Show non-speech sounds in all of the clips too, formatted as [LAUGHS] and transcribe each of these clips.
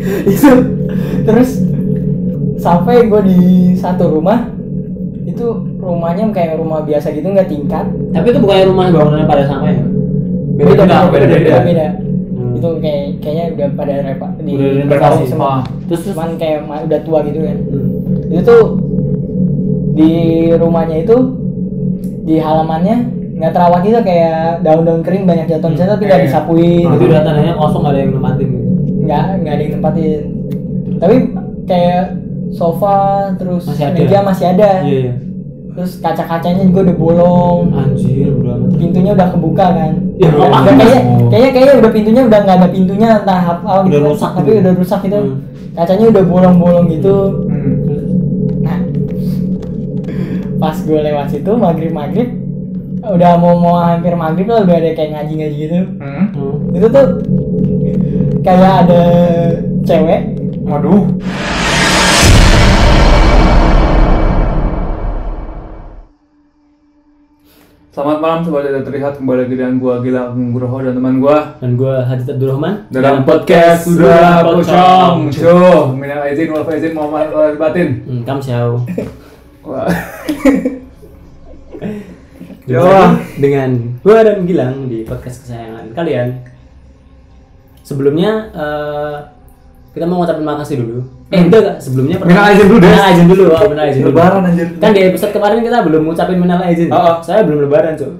[LAUGHS] itu terus sampai gue di satu rumah itu rumahnya kayak rumah biasa gitu nggak tingkat Tapi itu bukannya rumah bangunannya pada sama ya? beda beda beda, beda. beda. Hmm. itu kayak kayaknya udah pada repa di Udah renovasi semua Ah. Terus cuman kayak udah tua gitu kan Hmm. itu tuh di rumahnya itu di halamannya nggak terawat gitu kayak daun-daun kering banyak jatuh di sana tapi nggak Eh. disapuin Itu udah tandanya kosong gak ada yang nempatin gitu. Nggak nggak ada yang nempatin tapi kayak sofa terus Masih ada? meja masih ada Iya iya. terus kaca-kacanya juga udah bolong Anjir, udah pintunya udah kebuka kan Ya, udah, Allah. udah kayaknya kayaknya kayaknya udah pintunya udah nggak ada pintunya entah apa Udah gitu kan. rusak tapi udah rusak gitu Hmm. kacanya udah bolong-bolong gitu Hmm. nah pas gue lewat situ maghrib maghrib udah mau mau hampir maghrib lah udah ada kayak ngaji ngaji gitu Hmm. Hmm. itu tuh kayak ada cewek Waduh. Selamat malam sobat tidak terlihat kembali lagi dengan gua Gila Nugroho dan teman gua Dan gue Hadid Abdurrahman dalam podcast sudah pocong. Cuh, minal izin wal faizin Muhammad wal batin. Hmm, Kamsiau. [LAUGHS] Wah. Yo. Dengan gue dan Gilang di podcast kesayangan kalian. Sebelumnya eh, kita mau ngucapin makasih dulu. Eh enggak, enggak. sebelumnya Minal aizin dulu, Des. Minal aizin dulu, oh, minal aizin dulu. Lebaran, anjir. Kan di episode kemarin kita belum ngucapin minal aizin. Oh, oh. Saya belum lebaran, Cuk.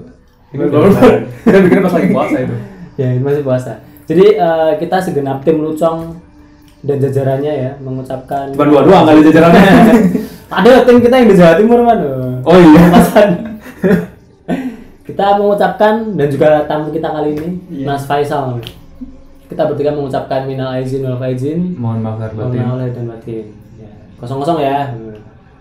Baru lebaran. kita bikinnya pas lagi puasa itu. ya, ini masih puasa. Jadi eh, kita segenap tim Lucong dan jajarannya ya mengucapkan Cuma dua doang kali jajarannya. [LAUGHS] Ada tim kita yang di Jawa Timur man. Oh iya. Pasan. [LAUGHS] kita mengucapkan dan juga tamu kita kali ini Iya. Mas Faisal. Kita bertiga mengucapkan minal aizin wal faizin. Mohon maaf lahir Mohon batin. maaf lahir dan batin. Ya. Kosong-kosong ya.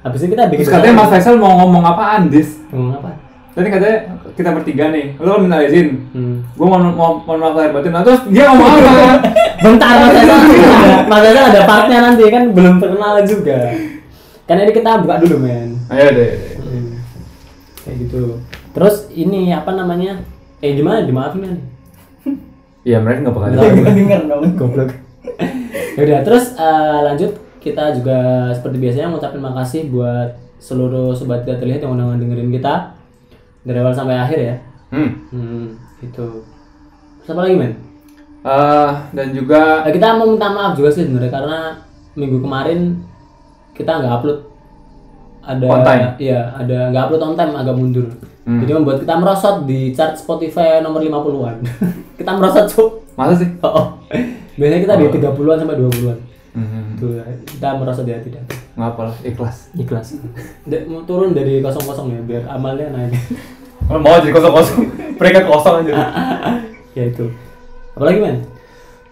Habis ini kita bikin Terus katanya Mas Faisal mau ngomong apaan, Dis? ngomong apa? Tadi katanya kita bertiga nih, lu kan minta izin. Hmm. Gue mau mau mau maaf lahir batin. Nah, terus dia ngomong apa? [LAUGHS] Bentar Mas Faisal, ada, [LAUGHS] Mas Faisal ada partnya nanti kan belum perkenalan juga. Karena ini kita buka dulu men. Ayo deh. deh. Hmm. Kayak gitu. Terus ini apa namanya? Eh gimana dimaafin kan? Iya mereka nggak bakal tahu. nggak denger dong Goblok. [LAUGHS] ya udah, terus eh, lanjut kita juga seperti biasanya ngucapin makasih buat seluruh sobat tidak terlihat yang udah dengerin kita dari awal sampai akhir ya. Hmm. Hmm. Terus apa lagi men? Eh, dan juga Eh, kita mau minta maaf juga sih sebenarnya karena minggu kemarin kita nggak upload ada On time? iya ada nggak upload on time agak mundur Hmm. jadi membuat kita merosot di chart Spotify nomor 50-an [LAUGHS] kita merosot cuk masa sih? oh, oh. biasanya kita di Oh. 30-an sampai 20-an Hmm. tuh kita merosot di hati hati Nggak apa lah, ikhlas. ikhlas mau turun dari kosong-kosong ya biar amalnya naik Kalau mau jadi kosong kosong, [LAUGHS] mereka kosong aja. [LAUGHS] ya itu apalagi men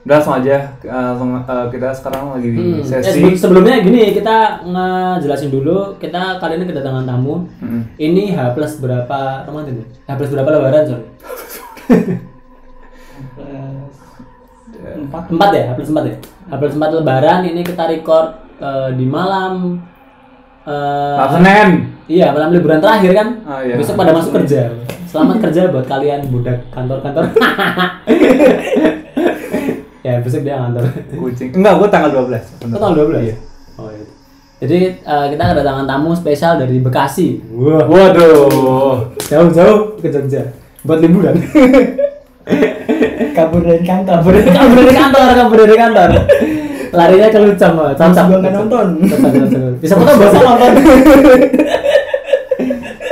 Udah langsung aja, eh, langsung eh, kita sekarang lagi di Hmm. Eh, sesi. sebelum- sebelumnya gini kita ngejelasin dulu kita kali ini kedatangan tamu Hmm. Ini H plus berapa Ramadan ya? H plus berapa lebaran sorry? empat Empat ya? H plus empat ya? H plus empat lebaran ini kita record eh, di malam eh, Malam Senin. Iya malam liburan terakhir kan? Ah, iya. Besok pada masuk kerja. Selamat kerja buat kalian budak kantor-kantor. [LAUGHS] ya besok dia kantor. Kucing. Enggak, gua tanggal 12. Kau tanggal 12 ya? Oh iya. Jadi eh, kita kedatangan tamu spesial dari Bekasi. Wah. Waduh. Jauh-jauh ke Jogja buat liburan. kabur dari kantor kabur dari kabur dari kantor kabur dari kantor larinya ke lucam cocok gua nggak nonton. Bisa foto bosan [LAUGHS] nonton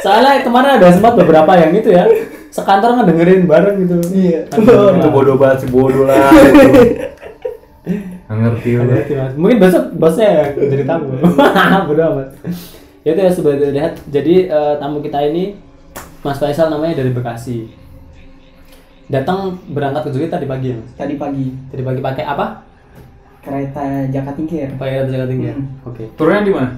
soalnya kemarin ada sempat beberapa yang itu ya sekantor ngedengerin bareng gitu Iya. Aduh, Itu bodoh banget sih, bodoh lah. [LAUGHS] Nggak ngerti Mas. mungkin besok bosnya jadi tamu [LAUGHS] bodo amat ya itu ya sebagai lihat jadi eh, tamu kita ini Mas Faisal namanya dari Bekasi datang berangkat ke Jogja tadi pagi ya Mas tadi pagi tadi pagi pakai apa kereta Jakarta Tingkir pakai kereta Jakarta Tinggi ya? Hmm. oke Turunnya di mana?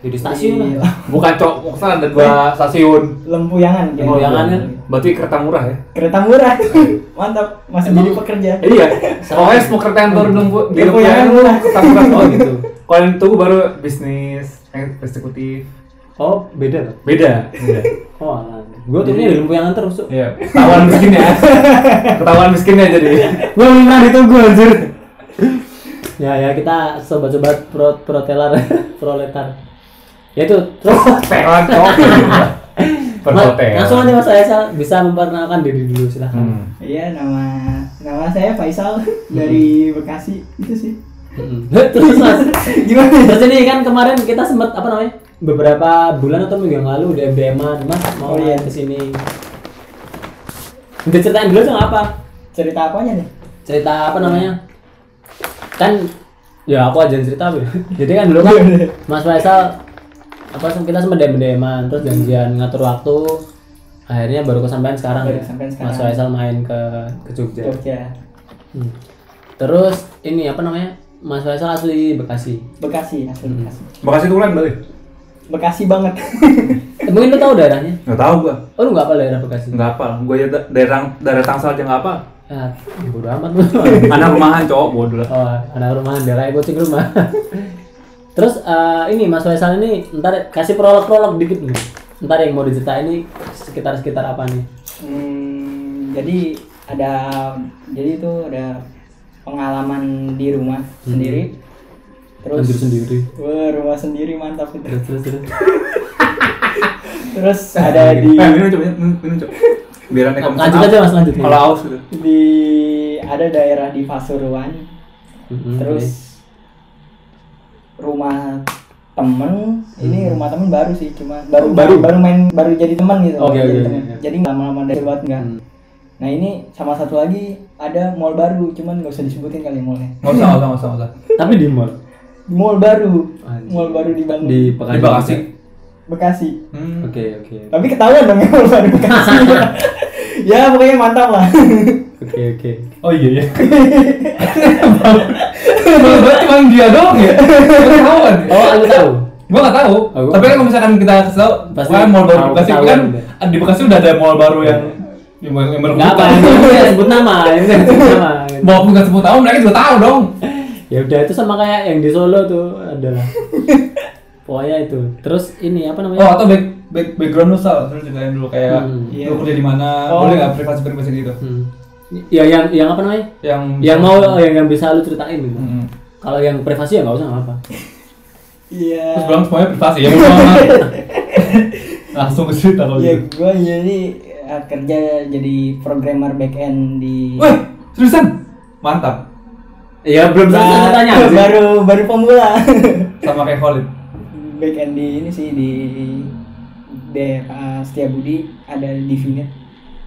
Ya, di stasiun Di lah. Bukan cok, maksudnya ada dua stasiun. Lempuyangan gitu. Lempuyangan kan? Berarti kereta murah ya? kereta murah [LAUGHS] mantap masih Emang- jadi pekerja Iya. [LAUGHS] Pokoknya semua kereta yang turun nunggu di Lempuyangan Lempuyangan murah. kereta murah [LAUGHS] Oh gitu. Kalau yang tunggu baru bisnis, eh, eksekutif. Oh, beda loh. Beda. Beda. Oh, alah. Gua turunnya di lempuyangan terus, Cuk. Iya. Ketahuan miskinnya. Ketahuan miskinnya jadi. Gua belum pernah ditunggu anjir. ya ya kita sobat-sobat pro protelar proletar ya itu terus Perhotelan. langsung aja mas Faisal bisa memperkenalkan diri dulu silahkan Hmm. Iya nama nama saya Faisal [LAUGHS] dari Bekasi itu sih. Mm-mm. terus mas [LAUGHS] Gimana? terus ini kan kemarin kita sempat apa namanya beberapa bulan atau minggu yang lalu udah BM-an mas mau Oh, iya. ke sini udah ceritain dulu dong apa Cerita apanya nih? cerita apa namanya kan ya aku aja yang cerita Bu. [LAUGHS] jadi kan dulu kan Mas Faisal apa kita sempat dem deman terus janjian ngatur waktu akhirnya baru kesampaian sekarang Baru ya kesampaian Mas sekarang. Faisal main ke ke Jogja Jogja. Hmm. terus ini apa namanya Mas Faisal asli Bekasi Bekasi, asli Hmm. Bekasi. Bekasi Tulen berarti? Bekasi banget. Eh, [LAUGHS] mungkin lu tahu daerahnya Nggak tahu gua. oh lu nggak apa daerah Bekasi Nggak apa. Gua ya da- daerah daerah Tangsel aja nggak apa. ya bodo amat lu [LAUGHS] Anak rumahan cowok bodoh lah. Oh, anak rumahan daerah kucing rumah. [LAUGHS] Terus eh, ini Mas Faisal ini ntar kasih prolog-prolog dikit nih. Ntar yang mau diceritain ini sekitar-sekitar apa nih? Hmm, jadi ada jadi itu ada pengalaman di rumah sendiri. Terus Anjir sendiri. Wah, rumah sendiri mantap itu. Terus terus terus. [LAUGHS] Terus ada di Eh, minum coba, minum, minum coba. Biar nanti kalau Lanjut aja Mas, lanjut. Kalau aus gitu. di ada daerah di Pasuruan. Mhm, Terus rumah temen ini rumah temen baru sih cuma baru Hmm. Baru? baru main baru jadi teman gitu Oke, baru jadi oke, teman. oke. jadi nggak lama-lama dari banget enggak Hmm. nah ini sama satu lagi ada mall baru cuman nggak usah disebutin kali mallnya Nggak usah, nggak usah, nggak usah, nggak usah. Tapi di mall. mall baru Anjir. mall baru dibangun Di Di Bekasi. Bekasi Hmm. Oke oke. tapi ketahuan dong ya mall baru Bekasi [LAUGHS] ya pokoknya mantap lah [LAUGHS] Oke oke. Oh iya iya. [LAUGHS] Berarti cuma dia doang ya. Gua tahu kan. Oh, aku tahu. Gua nggak tahu. Oh, Tapi kan kalau misalkan kita kasih tahu, Pasti pasti mall baru Bekasi ketahuan kan di Bekasi udah ada mall baru yang yang yang baru Enggak apa, nggak sebut nama, ini nggak sebut nama. Walaupun nggak sebut tahu, mereka juga tahu dong. Ya udah itu sama kayak yang di Solo tuh adalah. Pokoknya itu. Terus ini apa namanya? Oh atau back, back background lu sal, terus ceritain dulu kayak Hmm. Lu kerja di mana, Oh. boleh nggak privasi privasi gitu? Hmm. Ya yang yang apa namanya? Yang Yang mau yang yang bisa lu ceritain gitu. Hmm. Kalau yang privasi ya nggak usah nggak apa. iya Terus bilang semuanya privasi ya mau [LAUGHS] langsung ke cerita kalau ya gitu. gue jadi eh, kerja jadi programmer backend di Wih, seriusan? Mantap. Ya belum selesai Nah, ceritanya. [LAUGHS] baru baru pemula [LAUGHS] Sama kayak Khalid. backend di ini sih di daerah Setiabudi ada Divinit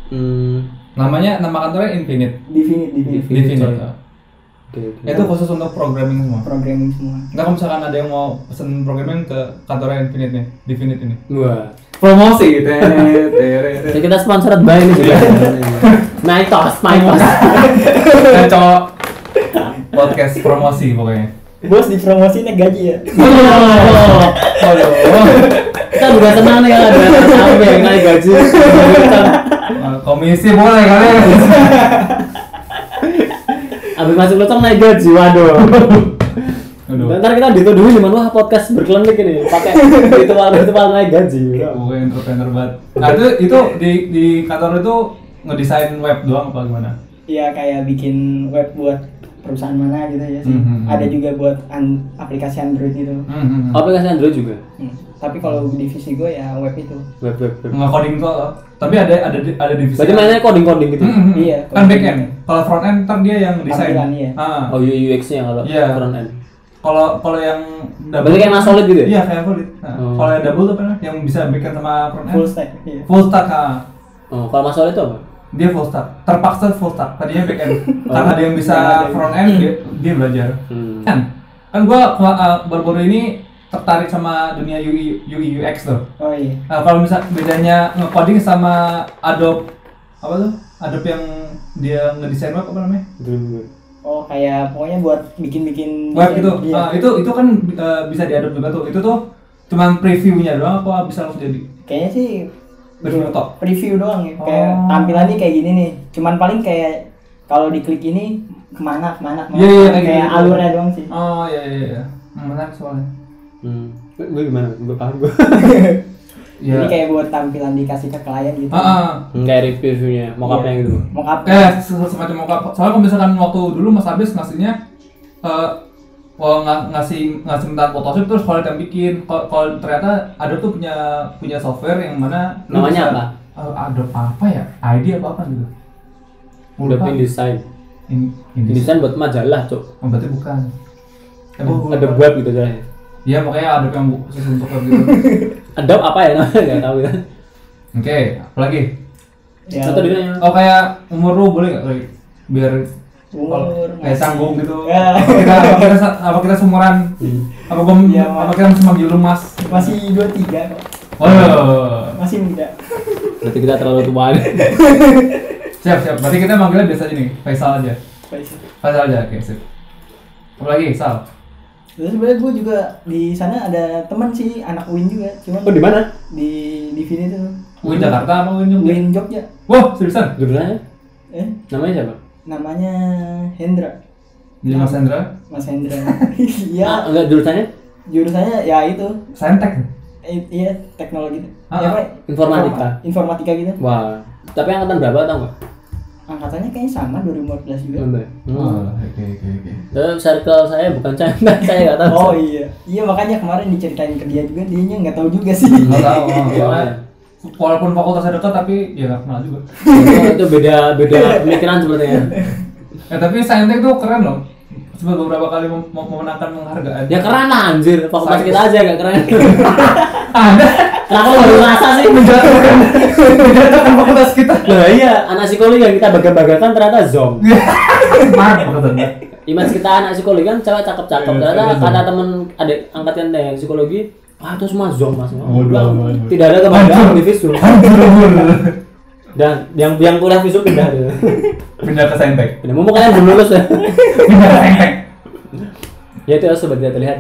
Hmm. Namanya nama kantornya Infinite. Divinit. Infinite. coy. Oke oke. Itu khusus untuk programming semua. programming semua Enggak kalau misalkan ada yang mau pesen programming ke kantornya Infinite nih, Divinite ini. Wah. Promosi. [LAUGHS] Ya kita sponsored by ini juga. Naitos. Eh, [LAUGHS] cowok podcast promosi pokoknya. Bos dipromosi naik gaji ya [LAUGHS] Waduh. kita juga senang nih ada sampai yang naik gaji. Komisi boleh kali. Abis masuk lotong naik gaji, waduh. Aduh. Ntar kita dituduhin di mana wah podcast berkeliling ini pakai ritual ritual naik gaji. Gue entrepreneur banget. Nah itu itu di di kantor itu ngedesain web doang apa gimana? ya kayak bikin web buat perusahaan mana gitu ya sih Mhm. ada juga buat an- aplikasi Android gitu Hmm, hmm, hmm. Aplikasi Android juga. Hmm. tapi kalau divisi gue ya web itu Web web web. Nggak coding kok, tapi ada ada ada divisi. Berarti mainnya coding coding gitu. Hmm, hmm, hmm. Iya, Kan back end. Kalau front end ntar dia yang desain. Iya. Ah. Oh UI UX-nya kalau Iya. front end. Kalau kalau yang Berarti kayak Mas Solid gitu ya? Iya kayak solid. Nah, Oh. Kalau yang double tuh apa? Yang bisa back end sama front end? full stack iya. Full stack. ah. Oh, kalau Mas Solid itu apa? Dia full stack. Terpaksa full stack. Tadinya back end. Oh. [LAUGHS] Karena dia yang bisa front end dia, dia belajar. Hmm. Kan? Kan gua uh, baru-baru ini tertarik sama dunia UI UI UX tuh. oh iya Nah, kalau misal bedanya nge-coding sama Adobe apa tuh? Adobe yang dia ngedesain web apa namanya? oh kayak pokoknya buat bikin-bikin Web gitu. iya. Ah, itu itu kan uh, bisa di Adobe juga tuh. Itu tuh cuman previewnya doang apa bisa langsung jadi? kayaknya sih Preview tok? preview doang ya kayak Oh. tampilannya kayak gini nih cuman paling kayak kalau diklik ini ke mana ke mana ke mana Iya, iya, kayak kayak gitu. alurnya doang sih Oh iya iya iya. Menarik soalnya. Hmm. Gue gimana? Gue paham gue. [LAUGHS] Iya. Ini kayak buat tampilan dikasih ke klien gitu. Ah, ah. Kayak reviewnya, mockupnya gitu. Mockup. Eh, se- semacam mockup. Soalnya kalau misalkan waktu dulu Mas Abis ngasihnya eh oh, ng- ngasih ngasih minta Photoshop terus Khalid yang bikin. Kalau kalau ternyata Adobe tuh punya punya software yang mana Namanya bisa- apa? Eh, Adobe apa ya? ID apa apa gitu. Udah Lupa. InDesign. In, in InDesign buat majalah, Cok. Oh, berarti bukan. Gua- Ada web gitu caranya. Iya makanya Adobe yang khusus untuk web gitu. Adobe apa ya namanya? Enggak tahu ya. Oke, apalagi? Ya, Atau tadi nanya. Oh kayak umur lu boleh nggak biar kalau Umur, kayak canggung gitu. Ya. [LAUGHS] Apa kita apa kita apa kita seumuran? Apa gua Iya, apa Mas. kita masih manggil lu Mas? masih 23 kok. Oh. Masih muda. Berarti kita terlalu tua. [LAUGHS] Siap, siap. Berarti kita manggilnya biasa aja nih, Faisal aja. Baik. Faisal aja, oke, sip. Apa lagi, Sal? Terus sebenarnya gue juga di sana ada teman sih anak Win juga, cuman Oh, di mana? di di sini tuh. Win Jakarta apa Win Jogja? Win Jogja. Wah, seriusan? Judulnya? Eh, Namanya siapa? Namanya Hendra. Jadi Mas Hendra? Mas Hendra. [LAUGHS] Iya, Ah, enggak jurusannya? jurusannya ya itu. Saintek. Eh, iya, teknologi. Ah, Ya, ah. Pak? Informatika. Informa- Informatika gitu. Wah. Tapi angkatan berapa tau nggak? Angkatannya kayaknya sama 2014 juga. Bener. Oh, Hmm. oke, oke, oke. Terus circle saya bukan canda, [LAUGHS] saya nggak tahu. Oh iya. Iya makanya kemarin diceritain ke dia juga dianya nggak tahu juga sih. Nggak tahu, oh, Iya, soalnya walaupun fakultasnya dekat tapi ya nggak kenal juga. Oh, itu beda beda pemikiran sepertinya. Ya tapi Saintek tuh keren loh. Sebab beberapa kali mem- mem- memenangkan penghargaan. Ya keren lah anjir, fakultas Saya- kita aja nggak keren. [LAUGHS] Anda Kenapa baru ngerasa sih? menjatuhkan menjatuhkan fakultas kita. Nah iya, anak psikologi yang kita bangga-banggakan ternyata zong. [LAUGHS] Mantap katanya. Image kita anak psikologi kan cewek cakep-cakep. Iya, Ternyata iya, kata zong. temen adik angkatan yang psikologi, ah itu semua zong mas. Waduh. Tidak ada kebanggaan di visum. Dan yang yang kuliah visum pindah dia. Pindah ke Saintek. Pindah. Mumpung kalian belum lulus ya. Pindah ke Saintek. ya itu ya sobat tidak terlihat.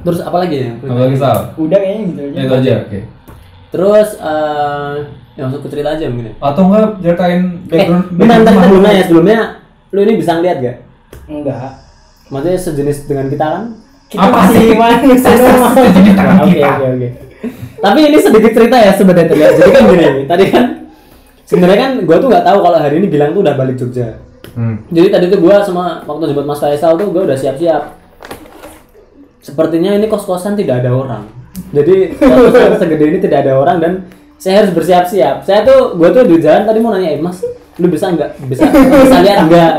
Terus apa lagi ya? Apa lagi Sal? Udah kayaknya gitu aja. Ya, itu aja, oke. Terus eh ya masuk ke cerita aja mungkin ya. Atau enggak ceritain Eh, background bentar, bentar, lu. dulu nanya sebelumnya, lu ini bisa ngeliat gak? Enggak. Maksudnya sejenis dengan kita kan? Kita Apa sih? manusia normal. Jadi tangan kita. Tapi ini sedikit cerita ya sebenarnya. Jadi kan gini, [LAUGHS] tadi kan sebenarnya kan gue tuh nggak tahu kalau hari ini Gilang tuh udah balik Jogja. Hmm. Jadi tadi tuh gue sama waktu jemput Mas Faisal tuh gue udah siap-siap. Sepertinya ini kos-kosan tidak ada orang. Jadi kos-kosan [LAUGHS] segede ini tidak ada orang dan saya harus bersiap-siap. Saya tuh gue tuh di jalan tadi mau nanya, eh, Mas, lu bisa nggak bisa bisa lihat nggak?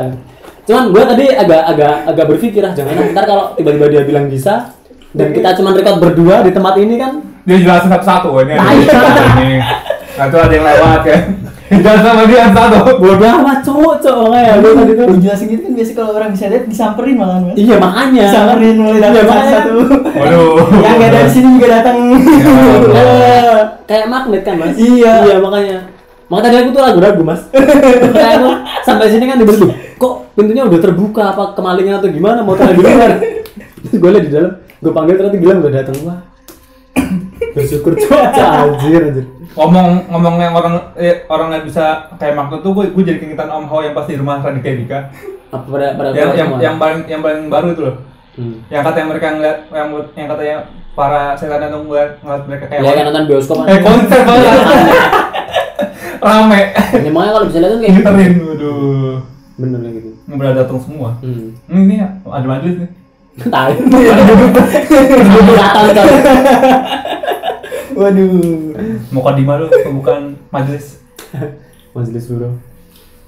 Cuman gue tadi agak agak agak berpikir ah jangan ntar kalau tiba-tiba dia bilang bisa dan kita cuman record berdua di tempat ini kan Dia jelasin satu-satu oh, ini ada Tai. ini. Nah, itu ada yang lewat ya. Jelasin sama dia satu. bodoh amat cowok cowok kayak lu tadi tuh jelasin gitu kan biasa kalau orang bisa lihat disamperin malah mas. iya makanya Disamperin mulai Iya, datang makanya. satu. Waduh. Yang nggak dari sini juga datang. Eh, kayak magnet kan mas Iya. iya makanya makanya tadi aku tuh ragu-ragu mas kayak aku sampai sini kan tiba kok pintunya udah terbuka? Apa kemalingan atau gimana? Mau di luar terus gue liat di dalam gue panggil ternyata bilang udah datang wah [CLEARS THROAT] bersyukur cuaca [LAUGHS] anjir anjir. Ngomong ngomong yang orang eh, orang nggak bisa kayak Magno tuh gue gue jadi keingetan Om Ho yang pas di rumah Radika Dika. Apa pada pada yang yang semua? yang paling yang paling baru itu loh. Hmm. yang katanya mereka ngeliat yang yang katanya para setan itu ngeliat ngeliat mereka kayak ya kan nonton bioskop kan kayak konser banget. [LAUGHS] Rame. Ini makanya kalau bisa lihat kan kayak gitu. Ngiterin waduh bener lah gitu. Nggak datang semua. Hmm. ini ya ada majelis nih. Tahu. [LAUGHS] Kelihatan kan [LAUGHS] Waduh. mau kadima lu bukan majelis? [LAUGHS] Majelis bro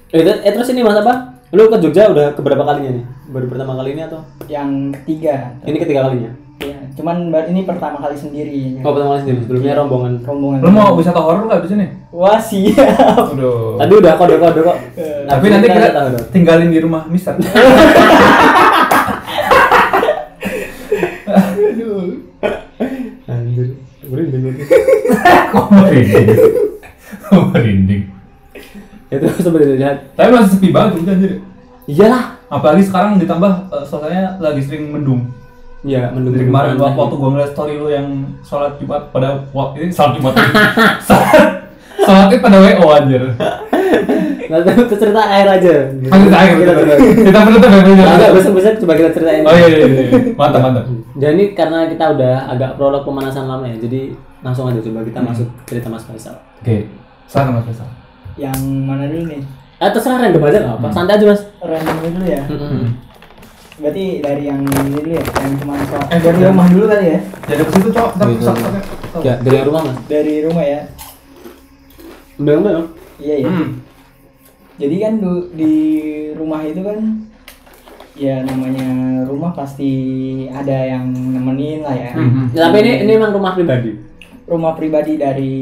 eh, eh terus ini mas apa? Lu ke Jogja udah keberapa kalinya nih? Baru pertama kali ini atau? Yang ketiga. ini ketiga kalinya Ya, cuman baru ini pertama kali sendiri. oh pertama kali sendiri. Sebelumnya rombongan. Rombongan. lu mau wisata horor nggak di sini? Wah siap. Aduh. tadi udah kode kode kok. Eh, tapi nanti kita tinggalin di rumah Mister. Anjir. Boleh dengerin kok merinding kok merinding itu sebenarnya jahat tapi masih sepi banget Jogja anjir. Iyalah. Apalagi sekarang ditambah eh, suasananya lagi sering mendung ya dari kemarin waktu, waktu gue ngeliat story lu yang sholat jumat pada waktu ini sholat jumat. [LAUGHS] Sholat sholatnya pada wo anjir. Tahu itu cerita air aja. Lanjut aja kita coba. Kita penutup ya penutup. Nggak, besok besok coba kita ceritain. Oh iya iya iya mantap mantap. jadi karena kita udah agak prolog pemanasan lama ya jadi langsung aja coba kita masuk cerita Mas Faisal. Oke sana mas Faisal. Yang mana dulu nih? eh terserah random aja nggak apa santai aja mas. Random dulu ya. Berarti dari yang ini dulu ya yang cuma soal Eh, dari rumah dulu kali ya Jadi ke situ cok, pesawat. Ya, dari rumah mas. dari rumah ya Udah udah. dong. iya iya Hmm. jadi kan di rumah itu kan ya namanya rumah pasti ada yang nemenin lah ya Hmm. Ya, tapi ini ini memang rumah pribadi. rumah pribadi dari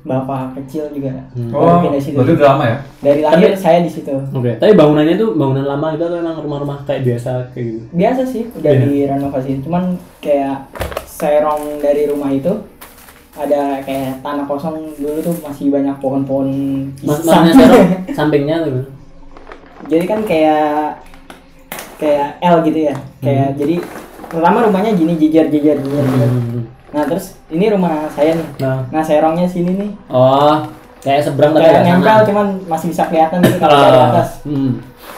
bapak kecil juga Hmm. Oh, pindah situ berarti udah lama ya? dari lahir saya di situ Oke. Tapi bangunannya itu bangunan lama itu atau memang rumah-rumah kayak biasa kayak gitu? biasa sih udah Iya. direnovasi cuman kayak serong dari rumah itu ada kayak tanah kosong dulu tuh masih banyak pohon-pohon Mas, serong [LAUGHS] sampingnya tuh. jadi kan kayak kayak L gitu ya kayak jadi pertama rumahnya gini jejer jejer jejer jejer. Hmm. Nah terus ini rumah saya nih. Nah. nah serongnya sini nih. Oh, kayak seberang tapi kayak nempel cuman masih bisa kelihatan gitu kalau dari Ah, atas. hmm.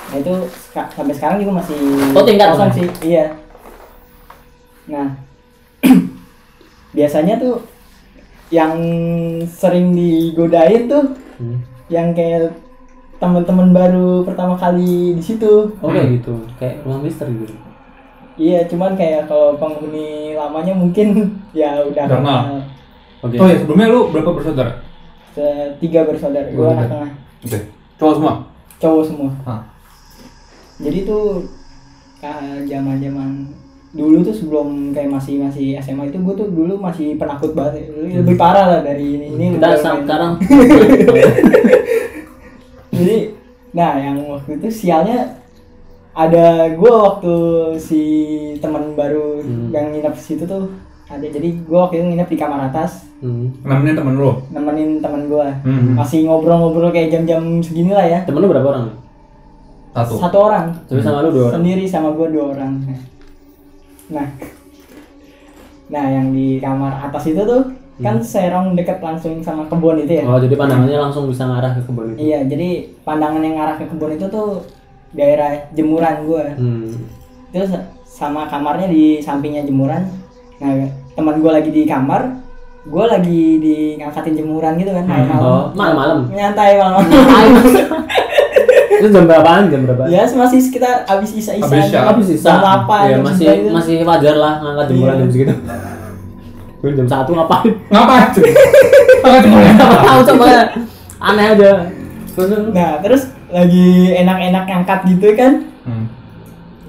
nah itu sampai sekarang juga masih Oh, tingkat, kosong sih. Iya. Nah [CLEARS THROAT] biasanya tuh yang sering digodain tuh Hmm. yang kayak teman-teman baru pertama kali di situ. Oh kayak gitu, kayak rumah misteri gitu. Iya cuman kayak kalau penghuni lamanya mungkin [LAUGHS] ya udah kenal. Oke. Oh ya sebelumnya lu berapa bersaudara? Se- tiga bersaudara gua tiga. anak tengah Oke. Cowok semua. cowok semua Hah. jadi tuh zaman zaman dulu tuh sebelum kayak masih masih SMA itu gue tuh dulu masih penakut banget lebih parah lah dari ini ini Kita udah sam- main- sekarang [LAUGHS] jadi nah yang waktu itu sialnya ada gue waktu si teman baru Hmm. yang nginep di situ tuh ada jadi gue waktu itu nginep di kamar atas hmm. Nemenin temen lu. nemenin teman gue Hmm. masih ngobrol-ngobrol kayak jam-jam segini lah ya Temen lu berapa orang? Satu. satu orang Tapi sama lu dua orang. sendiri sama gue dua orang nah nah yang di kamar atas itu tuh kan serong deket langsung sama kebun itu ya Oh jadi pandangannya langsung bisa ngarah ke kebun itu. iya jadi pandangan yang arah ke kebun itu tuh daerah jemuran gue Hmm. terus sama kamarnya di sampingnya jemuran nah teman gue lagi di kamar gue lagi di ngangkatin jemuran gitu kan malam-malam Oh malam-malam. nyantai malam Itu [LAUGHS] jam berapaan? Jam berapa? ya masih sekitar abis isa isa Abis isya. Habis sisa. jam delapan Ya jam masih gitu. masih wajar lah ngangkat jemuran Iya. jam segitu. Gue jam satu ngapain? Ngapain? [LAUGHS] Temen. Apa tahu coba aneh aja. Nah terus lagi enak-enak ngangkat gitu kan Hmm.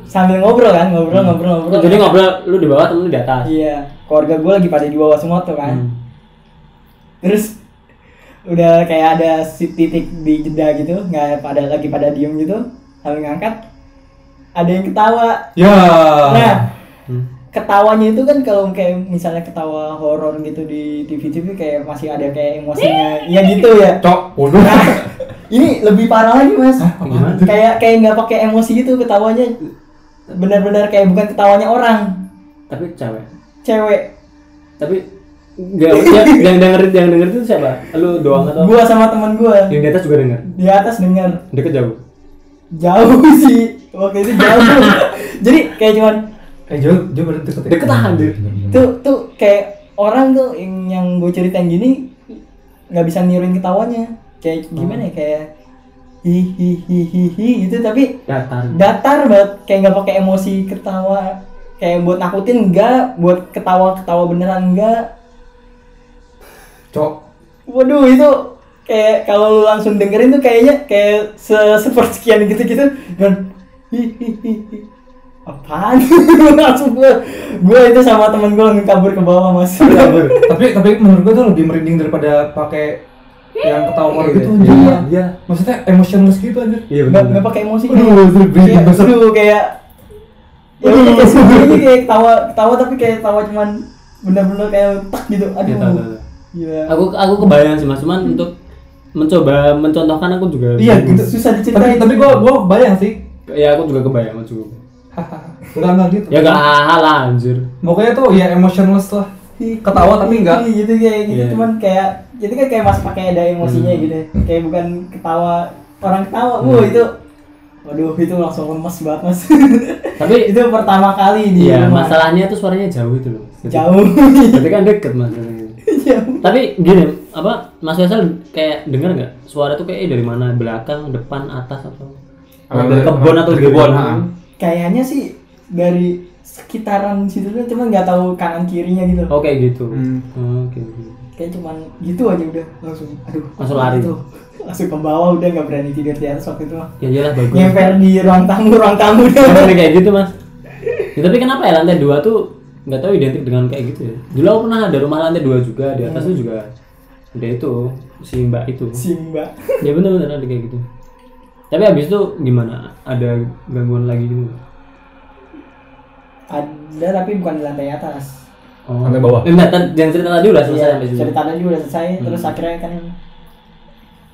sambil ngobrol kan ngobrol ngobrol ngobrol Oh, jadi ngobrol lu di bawah temen lu di atas. iya keluarga gue lagi pada di bawah semua tuh kan Hmm. terus udah kayak ada si titik di jeda gitu nggak pada lagi pada diem gitu sambil ngangkat ada yang ketawa Ya. nah Hmm. Ketawanya itu kan kalau kayak misalnya ketawa horor gitu di TV-TV kayak masih ada kayak emosinya ya gitu ya Cok, waduh. nah ini lebih parah lagi mas Gimana? kayak kayak nggak pakai emosi gitu ketawanya benar-benar kayak bukan ketawanya orang Tapi cewek. cewek Tapi Gak, yang, [LAUGHS] yang denger yang denger itu siapa? Lu doang atau? gua sama teman gua Yang di atas juga denger? di atas dengar Deket jauh? jauh [LAUGHS] sih waktu itu jauh [LAUGHS] jadi kayak cuman Eh jauh, jauh berarti deket ya? Deket lah, anjir. tuh tuh kayak orang tuh yang, yang gue ceritain gini nggak bisa niruin ketawanya. Kayak gimana ya kayak hi hi hi hi hi gitu. Tapi Datar. datar banget. Kayak nggak pakai emosi ketawa. Kayak buat nakutin enggak buat ketawa ketawa beneran enggak Cok. waduh itu kayak kalau lu langsung dengerin tuh kayaknya kayak se sepersekian gitu gitu dan hi hi hi hi. Apaan? [LAUGHS] Langsung gue gue itu sama temen gue langsung kabur ke bawah mas. Kabur [LAUGHS] tapi tapi menurut gua tuh lebih merinding daripada pakai yang ketawa horor gitu. anjir. Iya. Iya. Maksudnya emotionless gitu anjir. Iya bener nggak pakai emosi. Aduh, kayak besar. aduh, kayak ya udah kayak sendiri kayak ketawa ketawa tapi kayak ketawa cuman bener-bener kayak tak gitu. Iya, aduh. iya. Aku aku kebayang sih mas, cuman untuk mencoba mencontohkan aku juga Iya gitu. susah Tapi diceritain. Tapi gua gua bayang sih. Ya aku juga kebayang juga [LAUGHS] Enggak enggak gitu. Ya gak hal lah anjir Pokoknya tuh ya emotionless lah. Ketawa tapi enggak. Iya, gitu kayak gitu Iya. cuman kayak jadi kan kayak masih pakai ada emosinya Hmm. gitu kayak bukan ketawa orang ketawa wah Hmm. itu waduh itu langsung lemes banget mas [LAUGHS] Tapi itu pertama kali di Iya rumah. masalahnya tuh suaranya jauh itu loh Jadi- jauh Berarti kan deket mas jauh Tapi gini, apa Mas Faisal kayak denger nggak suara tuh kayak dari mana? Belakang, depan, atas atau dari kebun atau dari. Kayaknya sih dari sekitaran situ tuh cuma nggak tahu kanan kirinya gitu Oh kayak gitu. Hmm. Oh, Oke oke. kayak cuman gitu aja udah langsung aduh Langsung lari. gitu. langsung ke bawah udah nggak berani tidur di atas waktu itu mah Ya jelas bagus. nyemper di ruang tamu ruang tamu udah Emang kayak gitu mas. Ya, tapi kenapa ya lantai dua tuh nggak tahu identik dengan kayak gitu ya. Dulu aku pernah ada rumah lantai dua juga di atas tuh juga ada itu si mbak itu. Simba Ya bener-bener ada kayak gitu. Tapi habis itu gimana? Ada gangguan lagi gitu? ada tapi bukan di lantai atas Oh. Lantai bawah? Eh, Enggak, jangan cerita tadi udah selesai Iya, sampai situ. cerita tadi udah selesai Hmm. terus akhirnya kan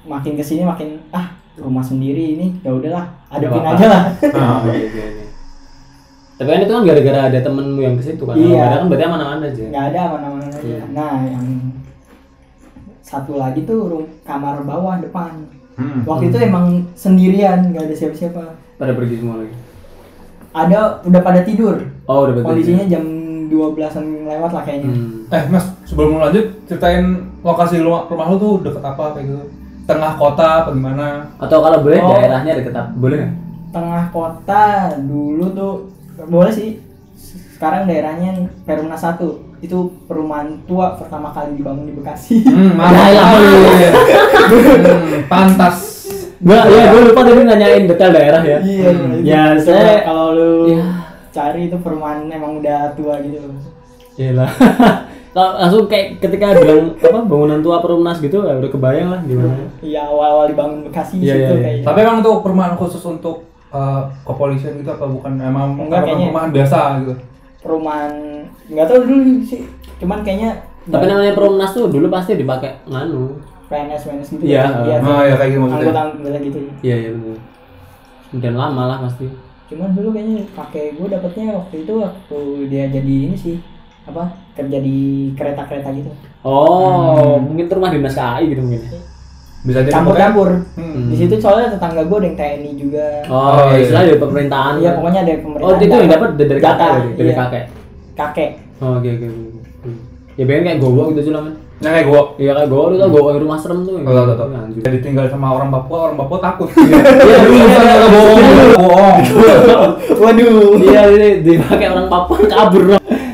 makin ke sini makin ah rumah sendiri ini ya udahlah adepin aja lah [LAUGHS] Ah, oke, oke. Tapi kan itu kan gara-gara ada temenmu yang ke situ kan. Iya. Ada kan berarti aman-aman aja. nggak ada mana-mana aja Iya. nah yang satu lagi tuh kamar bawah depan Hmm. waktu itu emang sendirian nggak ada siapa-siapa Pada pergi semua lagi. ada udah pada tidur Oh, udah betul. kondisinya jam 12-an lewat lah kayaknya Hmm. Eh mas, sebelum lu lanjut ceritain lokasi rumah, rumah lu tuh deket apa kayak gitu? Tengah kota apa gimana? Atau kalau boleh Oh. daerahnya deket apa? Boleh nggak? tengah kota dulu tuh boleh sih sekarang daerahnya Perumna 1 itu perumahan tua pertama kali dibangun di Bekasi Hmm, Ya, ya, ya. hmm, pantas. Gua ya gue lupa tadi nanyain detail daerah ya. iya Hmm. itu. Ya, saya kalau lu Iya. cari itu perumahan emang udah tua gitu Iyalah. [LAUGHS] Lang- langsung kayak ketika bilang apa bangunan tua perumnas gitu ya udah kebayang lah gimana. iya awal-awal dibangun Bekasi Iya, situ iya, iya. kayaknya Tapi emang itu perumahan khusus untuk uh, kepolisian gitu apa bukan emang Enggak, kayaknya. perumahan biasa gitu? Perumahan nggak tahu dulu sih cuman kayaknya Tapi namanya perumnas tuh dulu pasti dipakai nganu. PNS PNS gitu Iya, iya Ah ya kayak gitu maksudnya. anggota anggota gitu Iya iya benar. Dan lama lah pasti. cuman dulu kayaknya kakek gue dapetnya waktu itu waktu dia jadi ini sih apa kerja di kereta-kereta gitu Oh, mungkin itu rumah dinas KAI gitu mungkin. Bisa jadi campur-campur Hmm. di situ soalnya tetangga gue ada yang TNI juga Oh, Oh, iya. istilah dari pemerintahan. iya pokoknya ada pemerintahan Oh, itu yang dapat dari kakek dari, dari iya. kakek. kakek Oh, oke oke. oke. Hmm. Ya pengen kayak gowo gitu sih men. Nah kayak gua. Iya kayak gowo itu gowo yang rumah serem tuh. Tau, tau, tau. Anjir. Jadi tinggal sama orang Papua, orang Papua takut. [LAUGHS] Iya, dulu kagak bohong. Bohong. waduh Iya, ini dipakai orang Papua kabur.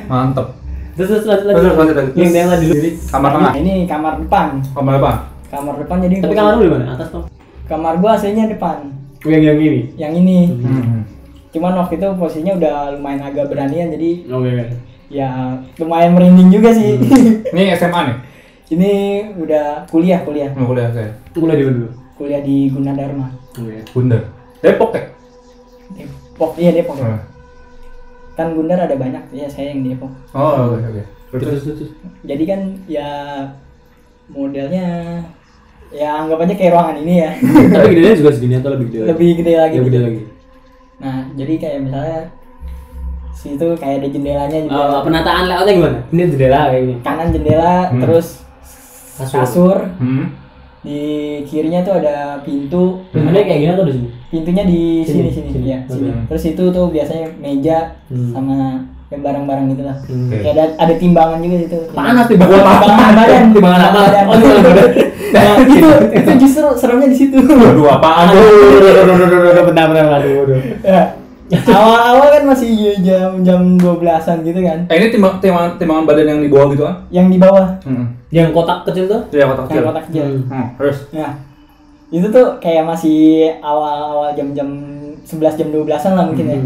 Mantep. Terus terus Terus, lanjut. Yang yang tadi dulu. Kamar tengah. ini kamar depan Kamar apa? Kamar depan jadi Tapi gua- kamar lu di mana? Atas toh? kamar gue aslinya depan Oh, yang yang ini. yang ini Hmm. cuman waktu itu posisinya udah lumayan agak beranian jadi Oke. oke. ya lumayan merinding juga sih [LAUGHS] Ini SMA nih. ini udah kuliah kuliah Mau kuliah saya. Kuliah di mana dulu? kuliah di Gunadarma Oke. Bundar. Depok ya? Depok iya Depok Hmm. kan Gundar ada banyak ya saya yang di Depok Oh, oke oke. Terus Terus terus terus. jadi kan ya modelnya ya anggap aja kayak ruangan ini ya [LAUGHS] Tapi gedenya juga segini atau lebih gede? lagi? lebih gede lagi Lebih gede gitu. lagi. nah jadi kayak misalnya situ kayak ada jendelanya juga Oh, penataan layoutnya gimana? Ini jendela kayak gini. kanan jendela Hmm. terus Kasur. kasur hmm. di kirinya tuh ada pintu Ada kayak gini atau di sini? pintunya di Sini, sini sini, sini. ya sini Hmm. terus itu tuh biasanya meja Hmm. sama yang barang-barang gitu lah Hmm. Oke. kayak ada, ada timbangan juga situ Panas timbangan apa? timbangan badan Timbangan apa? badan. Oh, timbangan badan. nah, [LAUGHS] itu itu justru seremnya di situ Waduh apaan Aduh, tuh? aduh, aduh, aduh, aduh, aduh, bentar, bentar, aduh, aduh. Ya. awal-awal kan masih jam jam 12-an gitu kan Eh ini timbang, timbangan, timbangan badan yang di bawah gitu kan? yang di bawah Hmm. Yang kotak kecil tuh? Iya kotak kecil. yang kotak kecil Hmm. Hmm. Terus? Nah, itu tuh kayak masih awal-awal jam-jam 11 jam 12-an lah mungkin ya.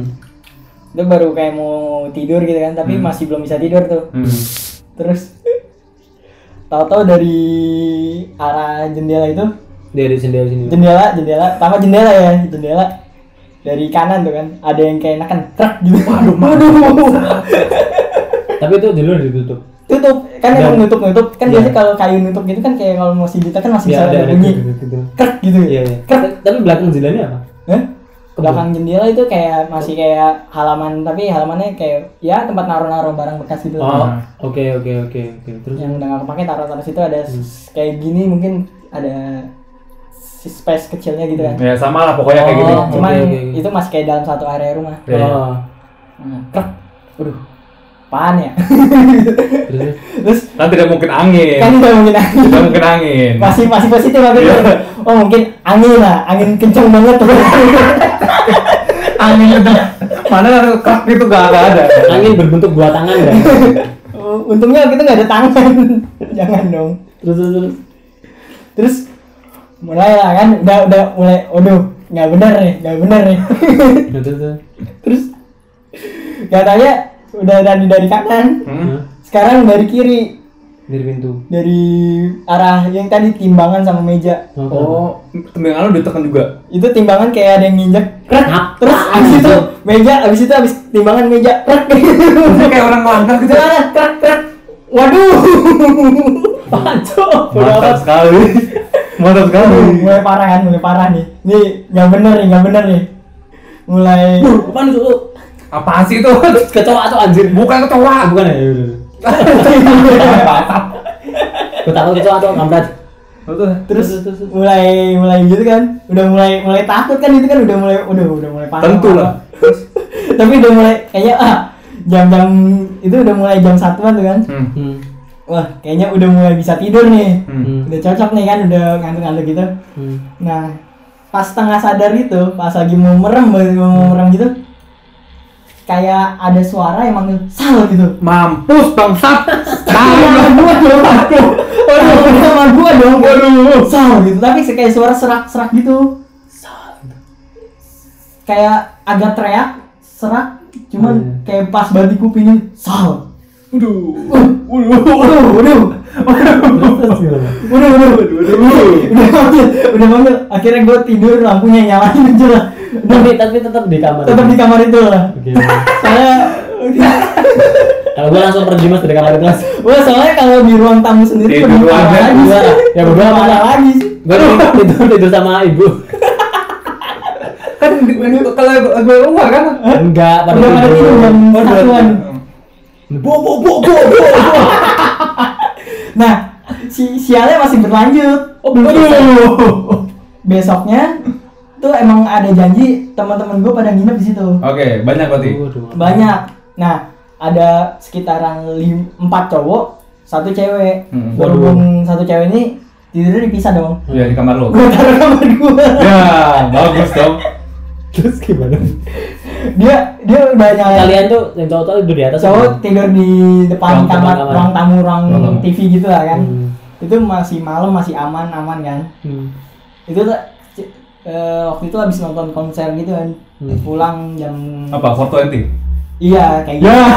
Itu baru kayak mau tidur gitu kan, tapi Hmm. masih belum bisa tidur tuh. Hmm. Terus tahu-tahu dari arah jendela itu, Dari jendela sini. jendela, jendela, pertama jendela ya, jendela dari kanan tuh kan, ada yang kayak nakan truk gitu. Waduh, waduh. Tapi itu jendela ditutup. Tutup, kan Dan- emang nutup-nutup, kan Iya. biasanya kalau kayu nutup gitu kan kayak kalau masih ditekan masih Iya, bisa ada bunyi. gitu, gitu. Krek gitu. Iya, iya. Krek. Tapi belakang jendelanya apa? Hah? Belakang jendela itu kayak masih kayak halaman tapi halamannya kayak ya tempat naruh-naruh barang bekas gitu Oh, oke, oke, oke, oke. Terus? yang udah gak kepake taruh-taruh situ ada s- kayak gini mungkin ada space kecilnya gitu kan Ya sama lah pokoknya kayak gitu. Oh, cuman oke, oke. itu masih kayak dalam satu area rumah Iya. Oh, nah, krek waduh apaan ya terus? terus Kan tidak mungkin angin. kan nggak mungkin angin Tidak mungkin angin. masih masih positif Iya. Oh mungkin angin lah angin kencang banget tuh [LAUGHS] angin udah mana ada krak gitu gak, gak ada. Angin berbentuk dua tangan kan. Oh, Untungnya itu nggak ada tangan. [LAUGHS] Jangan dong. Terus terus terus. Terus mulai lah kan, udah udah mulai, waduh, nggak bener nih, nggak bener nih. Terus, terus, terus. Terus katanya udah dari dari kanan, Hmm. sekarang dari kiri, Dari pintu. dari arah yang tadi timbangan sama meja. Oh, tembakan lu ditekan juga. Itu timbangan kayak ada yang nginjek, krek. Terus abis itu itu? meja, abis itu abis timbangan meja, krek. Kayak orang langgar gitu. Krek, krek. Waduh. Paco. Mantap sekali. Mantap sekali. mulai parah kan, mulai parah nih. Nih nggak bener nih, nggak bener nih. Mulai. Apaan itu? lu? Apa sih itu? Kecoa tuh anjir. Bukan kecoa. Bukan ya? Gue takut kecoa tuh kampret. Betul. terus mulai mulai gitu kan udah mulai mulai takut kan itu kan udah mulai udah udah mulai panas Tentu lah. tapi udah mulai kayaknya ah jam-jam itu udah mulai jam satuan tuh kan Hmm. Hmm. wah kayaknya udah mulai bisa tidur nih Hmm. udah cocok nih kan udah ngantuk-ngantuk gitu Hmm. nah pas setengah sadar itu pas lagi mau merem mau merem gitu kayak ada suara yang manggil sal gitu. Mampus bangsat. Sama gua dong aduh aduh sama gua dong Waduh. sal gitu. Tapi kayak suara serak-serak gitu. Kayak agak teriak serak. Cuman Hmm. kayak pas banget di kupingnya sal Waduh. waduh waduh waduh waduh waduh udah manggil akhirnya gue tidur lampunya nyalain aja lah Tapi tapi tetap di kamar. tetap di kamar itu lah Oke. saya Kalau gue langsung pergi mas dari kamar itu mas. Wah soalnya kalau di ruang tamu sendiri aja. lagi Iya. sih. Ya, berdua parah lagi sih. Gue [LAUGHS] tidur tidur sama ibu. Kan di- kalau gue luar kan. Enggak, pada tidur satuan. Bo bo bo bo bo. Nah, si sialnya masih berlanjut. Oh, belum selesai. Besoknya tuh emang ada janji teman-teman gue pada nginep di situ. Oke, banyak berarti. Banyak. Nah, ada sekitaran lim, empat cowok, satu cewek. Hmm. Berhubung satu cewek ini tidurnya dipisah dong. Iya di kamar lu. Gue taruh kamar gue. Ya, bagus dong. Terus gimana? Dia dia udah nyalain. Kalian tuh yang cowok-cowok tidur di atas. cowok apa? tidur di depan Ruang kamar, kamar. ruang tamu ruang. TV gitu lah kan Hmm. itu masih malam masih aman aman kan Hmm. itu tuh eh, waktu itu habis nonton konser gitu kan Hmm. pulang jam Apa? 420? iya kayak gitu Ya.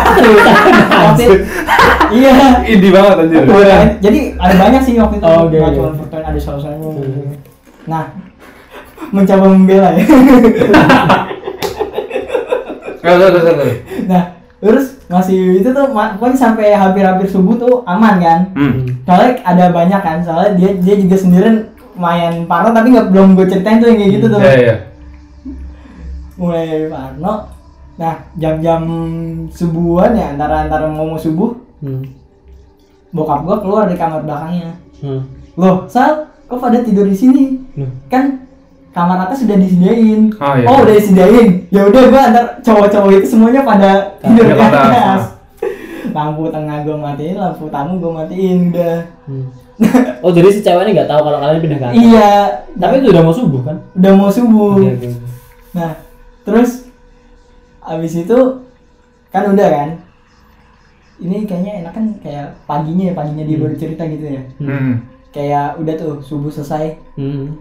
Waktu iya Indie banget anjir. jadi ada banyak sih waktu itu Oh, oke, nggak cuma fotoin ada salah Hmm. nah mencoba membela ya [LAUGHS] Terus terus nah terus masih itu tuh ma- pokoknya sampai hampir-hampir subuh tuh aman kan Hmm. soalnya ada banyak kan soalnya dia dia juga sendirian lumayan parno tapi nggak belum gue ceritain tuh yang kayak gitu tuh Iya iya. mulai parno nah jam-jam subuhan ya antara antara mau mau subuh Hmm. bokap gua keluar dari kamar belakangnya Hmm. loh sal kok pada tidur di sini Loh. kan kamar atas sudah disediain Oh, iya. oh udah disediain ya udah gua antar cowok-cowok itu semuanya pada tidur di Di atas. atas [LAUGHS] lampu tengah gua matiin lampu tamu gua matiin udah Hmm. Oh jadi si cewek ini nggak tahu kalau kalian pindah ke atas. iya Tapi itu udah mau subuh kan? udah mau subuh oke. Nah, terus abis itu kan udah kan. Ini kayaknya enak kan kayak paginya ya, paginya dia Hmm. baru cerita gitu ya. Hmm. Kayak udah tuh subuh selesai, Hmm.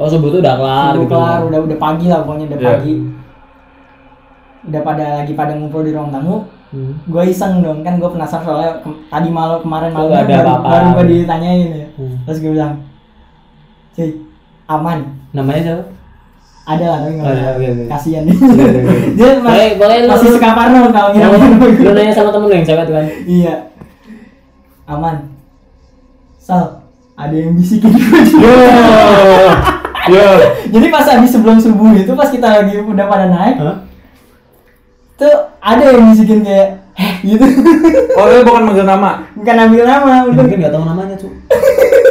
Oh subuh tuh udah kelar subuh gitu. kelar, udah udah pagi lah pokoknya udah Iya. pagi. Udah pada lagi pada ngumpul di ruang tamu. Hmm. Gue iseng dong kan gue penasaran soalnya ke- tadi malam kemarin malam ada baru, baru gue ditanyain ya. Hmm. Terus gue bilang, cuy aman. Namanya siapa? Ada lah tapi nggak Oh, usah. iya. Kasian Iya, iya, iya. [LAUGHS] dia Boleh, boleh lu- masih suka parno kalau Lu, ngira lu nanya sama temen lu yang cewek tuh kan? Iya. Aman. Sal, ada yang bisikin gue [LAUGHS] Yo. [LAUGHS] Jadi pas habis sebelum subuh itu pas kita lagi udah pada naik, Hah? tuh ada yang bisikin kayak heh gitu. [LAUGHS] Oh, itu bukan manggil nama. Bukan ambil nama, Ya, mungkin nggak tahu namanya cu.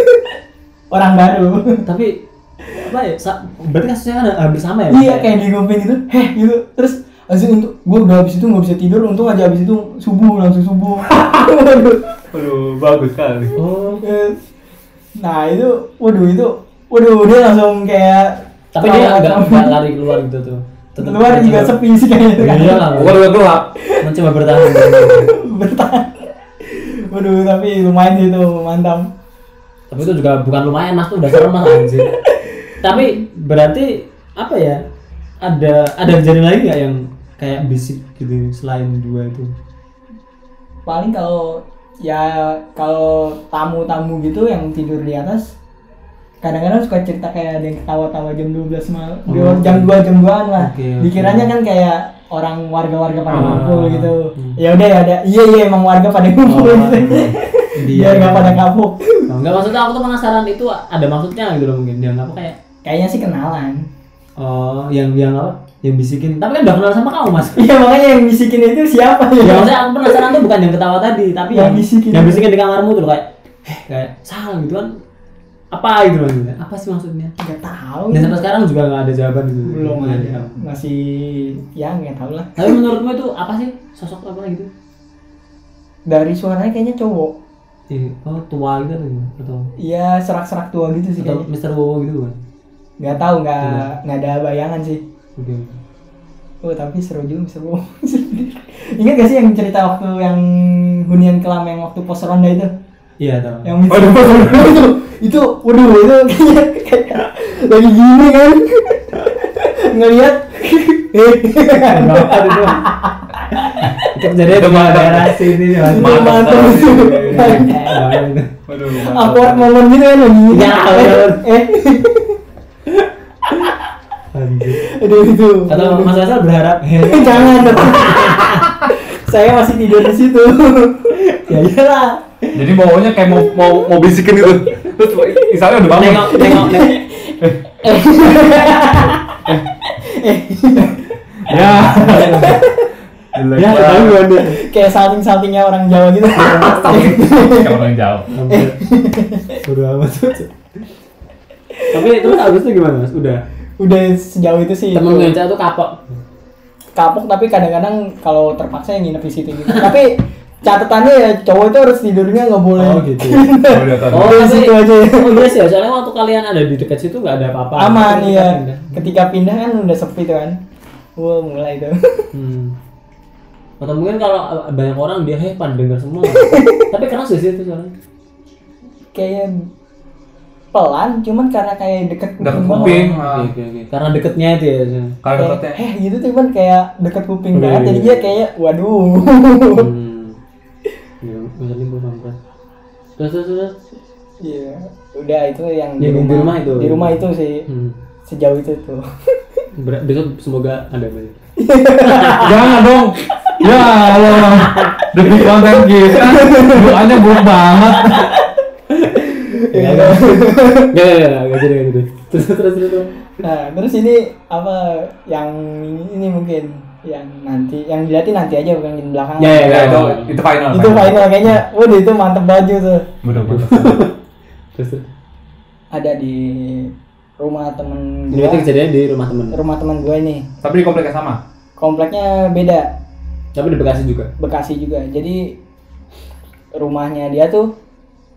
[LAUGHS] orang baru. Tapi apa ya? Sa berarti kasusnya kan hampir sama ya? iya kayak di kuping gitu, heh gitu. Terus Aziz untuk gue udah habis itu nggak bisa tidur, untung aja habis itu subuh langsung subuh. Waduh. Aduh, bagus sekali. Oh. nah itu, waduh itu, waduh dia langsung kayak Tapi dia nggak nggak lari keluar gitu tuh. luar juga sepi sih kayaknya kan. Iya lah. Gua udah gelap. Mencoba bertahan. [LAUGHS] bertahan waduh tapi lumayan sih itu mantap Tapi itu juga bukan lumayan mas tuh udah serem mas anjir. Tapi berarti apa ya? Ada ada kejadian lain nggak yang kayak bisik gitu selain dua itu? paling kalau ya kalau tamu-tamu gitu yang tidur di atas kadang-kadang suka cerita kayak ada yang ketawa-tawa jam 12 malam Oh. jam 2 jam 2an lah Oke, oke. dikiranya kan kayak orang warga-warga pada Ah. ngumpul gitu Hmm. ya udah ya ada iya iya emang warga pada ngumpul Oh, gitu. dia. [LAUGHS] biar nggak pada kapuk Oh, enggak maksudnya aku tuh penasaran itu ada maksudnya gitu loh mungkin yang apa kayak kayaknya sih kenalan oh yang yang apa yang bisikin tapi kan udah kenal sama kamu mas iya makanya yang bisikin itu siapa ya ya maksudnya aku penasaran tuh bukan yang ketawa tadi tapi Yang yang, bisikin. yang bisikin di kamarmu tuh loh, kayak eh kayak salah gitu kan apa gitu maksudnya? Apa sih maksudnya? Nggak tahu. Dan sampai sekarang juga nggak ada jawaban gitu belum ada iya. masih ya nggak tahu lah. Tapi menurutmu itu apa sih? Sosok apa gitu? Dari suaranya kayaknya cowok. Iya, oh tua gitu atau gimana? atau? Iya serak-serak tua gitu sih atau kayaknya. Mr. Wowo gitu kan? Nggak tahu nggak Iya. nggak ada bayangan sih. Oke oh tapi seru juga seru [LAUGHS] ingat gak sih yang cerita waktu yang hunian kelam yang waktu pos ronda itu? Iya tahu. Yang itu itu itu waduh itu kayaknya kayak lagi gini kan? Ngelihat jadi Itu di mantap. daerah sini mantap itu. Awkward momen gitu kan lagi. Ya, eh, eh aduh itu. Atau Mas Asal berharap? [LAUGHS] Jangan. [LAUGHS] Saya masih tidur di situ. Ya iyalah Jadi baunya kayak mau mau mau bisikin gitu. Terus misalnya udah bangun. nengok nengok nengok. Ya. Ya, tahu gua nih. kayak salting saltingnya orang Jawa gitu Kayak orang jauh. Hampir. Bodo amat. Tapi terus abis itu gimana Mas? Udah. udah sejauh itu sih Temen itu. ngeca tuh kapok. kapok tapi kadang-kadang kalau terpaksa yang nginep di situ gitu tapi catatannya ya cowok itu harus tidurnya nggak boleh Oh gitu. [LAUGHS] Oh, udah tahu. Oh, tapi, situ aja. oh iya sih ya, soalnya waktu kalian ada di dekat situ nggak ada apa-apa. aman Ketika ya pindah. ketika pindah kan udah sepi tuh kan wah mulai tuh [LAUGHS] Hmm. Atau mungkin kalau banyak orang dia hepan denger semua. [LAUGHS] Tapi keras sih itu soalnya. kayak pelan cuman karena kayak deket Deket kuping. Oke oke oke. Karena deketnya itu ya. Kalau kayak dekatnya. eh gitu cuman kayak deket kuping Iya, banget iya, jadi iya. dia kayak waduh Hmm. Terus terus terus. iya udah itu yang Ya, di rumah itu. di rumah itu sih Hmm. sejauh itu tuh [LAUGHS] Ber- besok semoga ada banyak. [LAUGHS] Jangan dong. Ya Allah. Demi konten kita. Doanya buruk banget. Ya, enggak, enggak, enggak jadi. Terus, terus, terus, terus. Nah, terus ini apa yang ini mungkin yang nanti yang dilihatin nanti aja bukan di belakang. Ya, ya, Ya itu itu final. Itu final kayaknya. Waduh itu mantep baju tuh. Bener. [LAUGHS] Terus. Ada di rumah temen Ini berarti gua. kejadian di rumah temen. Rumah teman gue ini. Tapi di komplek yang sama. Kompleknya beda, Tapi di Bekasi juga. Bekasi juga. Jadi rumahnya dia tuh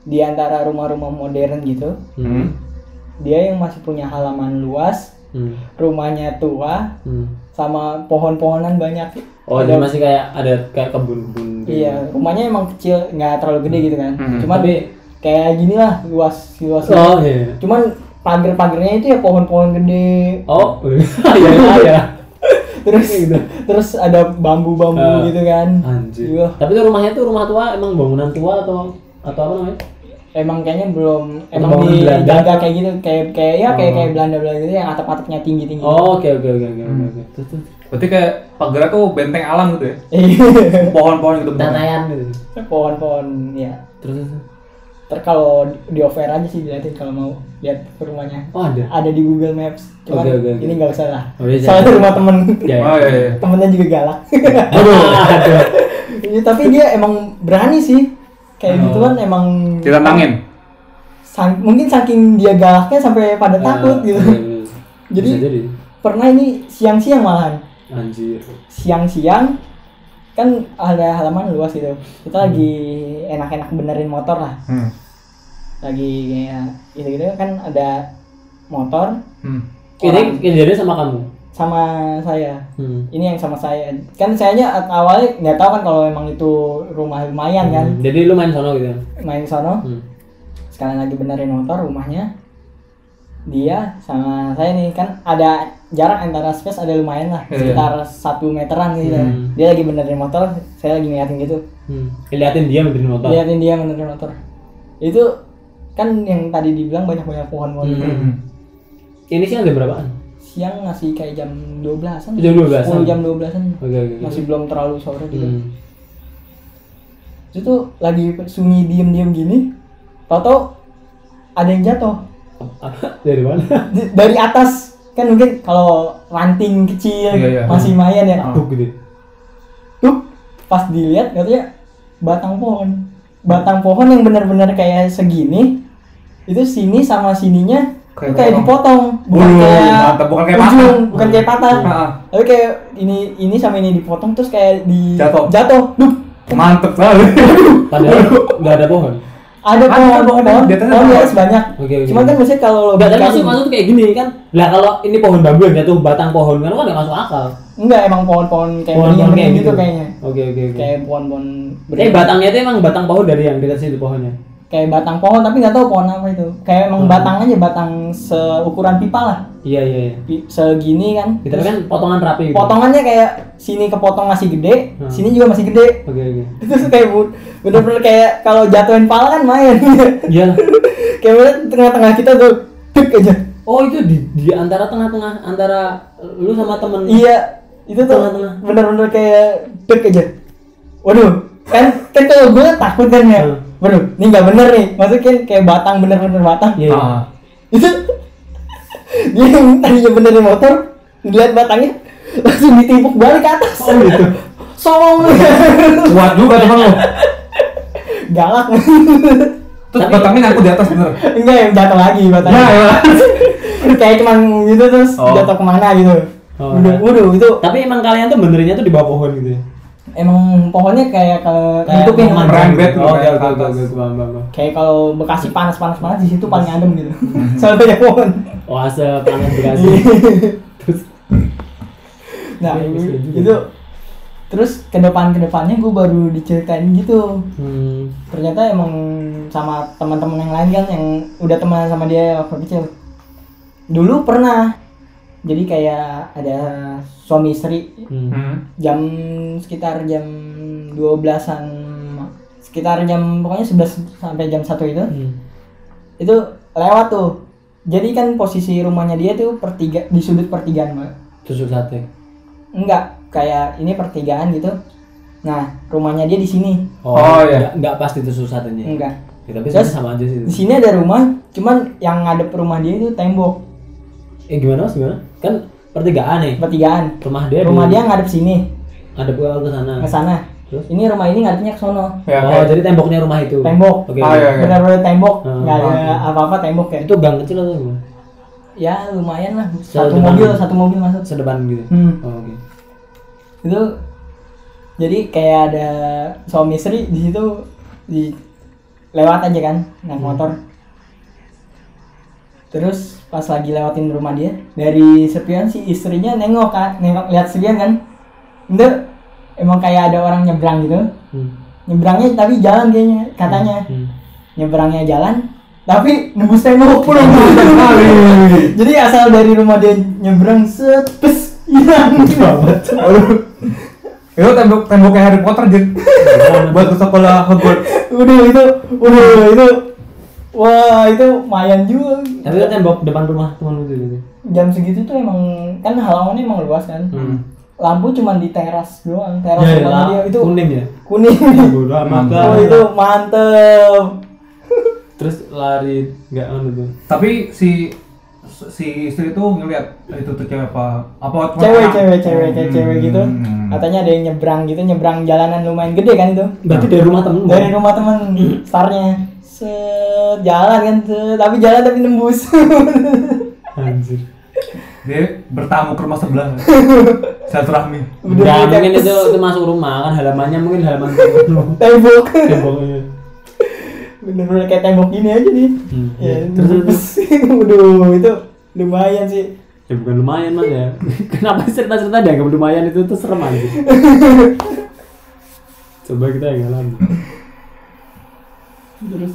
di antara rumah-rumah modern gitu. Hmm. Dia yang masih punya halaman luas, Hmm. rumahnya tua, Hmm. Sama pohon-pohonan banyak. Oh, Ada- jadi masih kayak ada kayak kebun-kebun. gitu. Iya, rumahnya emang kecil, nggak terlalu gede gitu kan. Mhm. Cuman Tapi- kayak gini lah, luas, luas. Oh, iya. Cuman pagar-pagarnya itu ya pohon-pohon gede. Oh, [LAUGHS] iya, iya. [LAUGHS] Terus gitu. terus ada bambu-bambu Ah. gitu kan. Anjir. Tapi itu rumahnya tuh rumah tua, emang bangunan tua atau atau apa namanya? Emang kayaknya belum emang Belanda? dijaga kayak gitu, kayak kayak ya kayak Oh. kayak Belanda-Belanda gitu yang atap-atapnya tinggi-tinggi. Oh, oke oke oke oke oke, terus. Berarti kayak pagar tuh benteng alam gitu ya. Iya. [LAUGHS] Pohon-pohon gitu. Tanayan gitu. Pohon-pohon ya. Terus terus. Ter kalau di offer aja sih dilihatin kalau mau lihat ke rumahnya. Oh, ada. Ada di Google Maps. Cuman Oke, oke, oke. ini nggak usah lah. Oh, iya, Soalnya rumah temen. Ya. Oh iya iya. temennya juga galak. Aduh. Aduh. [LAUGHS] Iya, tapi dia emang berani sih. Kayak Oh. gitu kan emang Ditantangin. sang- mungkin saking dia galaknya sampai pada takut gitu. Iya. [LAUGHS] Jadi jadi. pernah ini siang-siang malahan. Anjir. Siang-siang kan ada halaman luas gitu. Kita lagi enak-enak benerin motor lah. Hmm. Lagi kayak gitu-gitu kan ada motor. Hmm. Ini kejadian sama kamu. Sama saya Hmm. ini yang sama saya kan sayanya awalnya nggak tahu kan kalau emang itu rumah lumayan kan Hmm, Jadi lu main sono gitu. main sono Hmm. sekalian lagi benerin motor rumahnya dia sama saya nih kan ada jarak antara space ada lumayan lah Iya, sekitar satu meteran gitu Hmm. dia lagi benerin motor saya lagi ngeliatin gitu Hmm. Liatin dia benerin motor. liatin dia benerin motor itu kan yang tadi dibilang banyak banyak pohon-pohon gitu. Hmm. Ini sih ada berapaan? Siang masih kayak jam 12-an Jam 12-an? 10 jam 12-an Oke oke. masih belum terlalu sore gitu Hmm. itu tuh lagi sunyi diem-diem gini tau-tau ada yang jatuh [LAUGHS] Dari mana? Dari atas kan mungkin kalau ranting kecil Iya, iya. masih mayan ya. Tuh gitu. tuh pas dilihat katanya batang pohon batang pohon yang benar-benar kayak segini itu sini sama sininya Kayak kayak, dipotong. bukan Wuh, kayak mantap. Bukan kayak ujung, patah. bukan kayak patah Ah, tapi kayak ini ini sama ini dipotong terus kayak di Jatuh. jatuh Duh, mantep banget Padahal nggak ada pohon. ada Ada pohon pohon, pohon di atasnya pohon di pohon. atas banyak Oke oke. cuman kan biasanya kalau Enggak, tapi logikanya- maksud maksud kayak gini kan. Lah kalau ini pohon bambu yang jatuh batang pohon kan kan nggak masuk akal. enggak emang pohon-pohon kayak Pohon-pohon beringin kayak gitu kayaknya Oke oke oke. kayak pohon-pohon Eh batangnya itu emang batang pohon dari yang dekat situ pohonnya. Kayak batang pohon tapi nggak tahu pohon apa itu kayak emang Hmm. batang aja batang seukuran pipa lah Iya iya iya. Segini kan Kita kan potongan rapi gitu. potongannya kayak sini kepotong masih gede Hmm. sini juga masih gede Oke oke. [LAUGHS] itu tuh kayak bener-bener kayak kalau jatuhin pala kan main Iya. [LAUGHS] kayak bener tengah-tengah kita tuh tuk aja Oh itu di di antara tengah-tengah antara lu sama temen. iya itu tuh Tengah-tengah. bener-bener kayak tuk aja waduh kan kan kalau gue takut kan ya Hmm. Waduh ini nggak bener nih maksudnya kayak batang bener-bener batang. Ah. itu dia yang tadinya benerin motor dilihat batangnya langsung ditimpuk balik ke atas Oh gitu. songong kuat juga teman lo galak terus Tapi- batangnya nyangkut di atas bener enggak yang jatuh lagi batangnya ya ya kayak cuman gitu terus Oh. jatuh ke mana gitu Oh, udah nah. waduh itu Tapi emang kalian tuh benerinnya tuh di bawah pohon gitu ya? Emang pohonnya kayak ke Kayak nutupin memanjang merembet gitu. Oh, paham. kayak kalau bekasi panas panas panas di situ paling adem gitu. [LAUGHS] Soalnya banyak pohon. Oase panas Bekasi. [LAUGHS] Terus? Nah Iya, itu. Terus ke depan ke depannya gue baru diceritain gitu. Hmm, ternyata emang sama teman-teman yang lain kan yang udah teman sama dia waktu kecil. Dulu pernah jadi kayak ada suami istri hmm. Hmm. jam sekitar jam 12-an sekitar jam pokoknya 11 sampai jam 1 itu hmm. itu lewat tuh jadi kan posisi rumahnya dia tuh pertiga di sudut pertigaan mbak Tusuk sate. enggak kayak ini pertigaan gitu nah rumahnya dia di sini Oh, Oh, iya. Nggak, nggak pas ditusuk satenya. enggak Ya, tapi Terus, sama aja sih. di sini ada rumah cuman yang ngadep rumah dia itu tembok Eh gimana mas gimana? Kan pertigaan nih. pertigaan Rumah dia rumah di- dia ngadep sini ada ke ke sana. ke sana Terus? ini rumah ini ngadepnya ke sono ya oh, kayak- jadi temboknya rumah itu. tembok Oke. Ah, oke. iya, iya. benar-benar tembok Hmm. nggak ada apa-apa tembok ya Itu gang kecil atau gimana? ya lumayan lah Satu satu depan. mobil satu mobil masuk Sedepan gitu. hmm. Oh, oke. itu jadi kayak ada suami istri di situ di lewat aja kan naik Hmm. motor terus pas lagi lewatin rumah dia dari sepian si istrinya nengok kan nengok lihat sepian kan? Itu emang kayak ada orang nyebrang gitu. Hmm. nyebrangnya tapi jalan kayaknya katanya. Hmm. nyebrangnya jalan tapi nembus tembok. [LAUGHS] Pulang jadi asal dari rumah dia nyebrang set pes hilang. Itu tembok temboknya Harry Potter jadi [LAUGHS] buat ke sekolah Hogwarts. Udah itu udah itu wah itu lumayan juga Tapi itu tembok depan rumah teman lu gitu. jam segitu tuh emang kan halamannya emang luas kan Hmm. lampu cuma di teras doang teras Ya, rumahnya ya, dia itu kuning ya. kuning Bodoh amat oh itu mantep Terus lari nggak anu tuh. tapi si si istri itu ngeliat itu tuh cewek apa apa cewek anak? cewek cewek kayak Hmm. cewek gitu katanya ada yang nyebrang gitu nyebrang jalanan lumayan gede kan itu Berarti dari rumah temen dari rumah temen [CLEARS THROAT] startnya set jalan kan set. Tapi jalan tapi nembus. [LAUGHS] Anjir. dia bertamu ke rumah sebelah. [LAUGHS] Silaturahmi. Udah beda. mungkin itu, itu masuk rumah kan halamannya mungkin halaman tembok. [LAUGHS] Temboknya. bener-bener kayak tembok gini aja nih. Hmm, ya Terus terus. terus. Waduh itu lumayan sih. Ya bukan lumayan mas ya. Kenapa cerita-cerita dianggap lumayan itu tuh serem aja coba kita yang ngalamin terus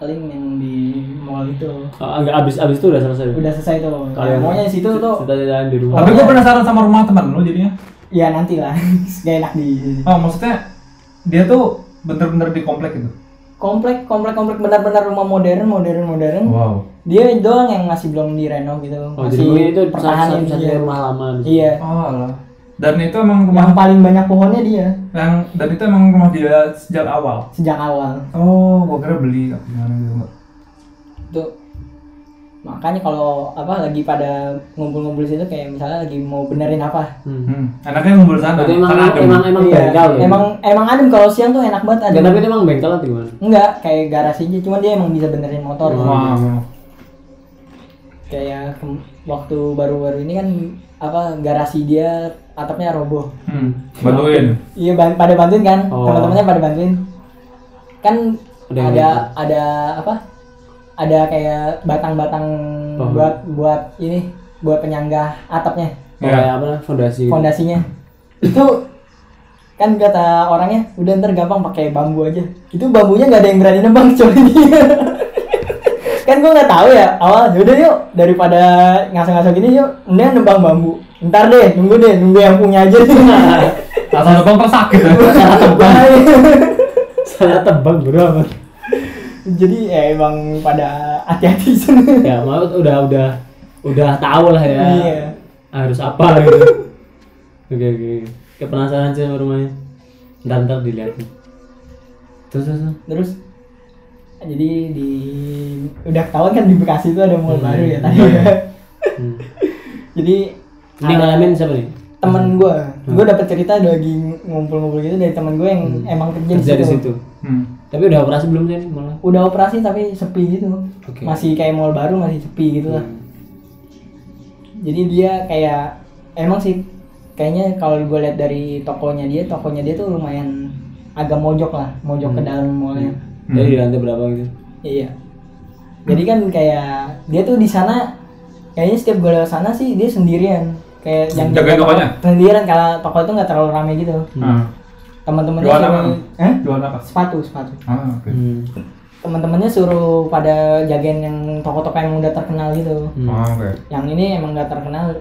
paling yang di mall itu. Oh, enggak abis abis itu udah selesai. Udah selesai tuh Kalian- maunya di situ tuh cerita-cerita di rumah. Tapi gue penasaran sama rumah teman lu jadinya. ya nanti lah [LAUGHS] gak enak di Oh, maksudnya dia tuh bener-bener di komplek gitu. komplek komplek komplek. Benar-benar rumah modern modern modern. Wow. dia doang yang masih belum direnov gitu. Oh jadi masih mungkin itu pertahanin satu dia. rumah lama iya. Oh, alah. Dan itu emang rumah yang paling banyak pohonnya dia yang dan itu emang rumah dia sejak awal. sejak awal Oh, gua kira beli gimana gitu. Mbak. itu makanya kalau apa lagi pada ngumpul-ngumpul situ kayak misalnya lagi mau benerin apa Hmm. Hmm. Enaknya ngumpul sana. Berarti emang Karena adem. emang emang Iya, bengkel ya? emang emang adem kalau siang tuh enak banget Enggak, adem tapi emang bengkel atau gimana? enggak kayak garasinya cuma dia emang bisa benerin motor. Wow. kayak kem- waktu baru-baru ini kan apa garasi dia atapnya roboh. Hmm. Bantuin. iya ban- pada bantuin kan? Oh. teman-temannya pada bantuin. Kan Ada yang ada ada apa? Ada kayak batang-batang Oh. buat buat ini buat penyangga atapnya. Kayak apa? Fondasi gitu. fondasinya. Itu kan kata orangnya udah ntar gampang pakai bambu aja. Itu bambunya nggak ada yang berani nebang kecuali [LAUGHS] dia kan gue nggak tahu ya awal yaudah yuk daripada ngasal-ngasal gini yuk mendingan nebang bambu ntar deh nunggu deh nunggu yang punya aja deh Asal nebang tersakit. Bahaya. Saya tebak bro amat. jadi ya emang pada hati-hati sini Ya, mau udah udah udah tahu lah ya. Iya. Harus apa gitu. Oke oke. Kayak penasaran sih rumahnya. Ntar ntar dilihatin. Terus terus. terus. Jadi di udah ketahuan kan di Bekasi itu ada mall Hmm. baru ya tadi Iya. Hmm. jadi Ini ngalamin siapa nih? temen gue gue dapet cerita lagi ngumpul-ngumpul gitu dari temen gue yang Hmm. emang kerja, Kerja di situ. situ. Hmm. Tapi udah operasi belum sih malah? udah operasi tapi sepi gitu Oke. masih kayak mall baru masih sepi gitu lah Hmm. jadi dia kayak emang sih kayaknya kalau gue lihat dari tokonya dia tokonya dia tuh lumayan agak mojok lah mojok ke Hmm. dalam mallnya Hmm. Jadi di lantai berapa gitu? iya jadi kan kayak dia tuh di sana kayaknya setiap gue lewat sana sih dia sendirian kayak yang Jagain jaga tokonya? toko- sendirian karena toko itu nggak terlalu ramai gitu Ah. teman-temannya Jualan suruh apa? Jualan apa? sepatu sepatu Ah, oke. Hmm. teman-temannya suruh pada jagain yang toko-toko yang udah terkenal gitu Hmm. Ah, oke. yang ini emang gak terkenal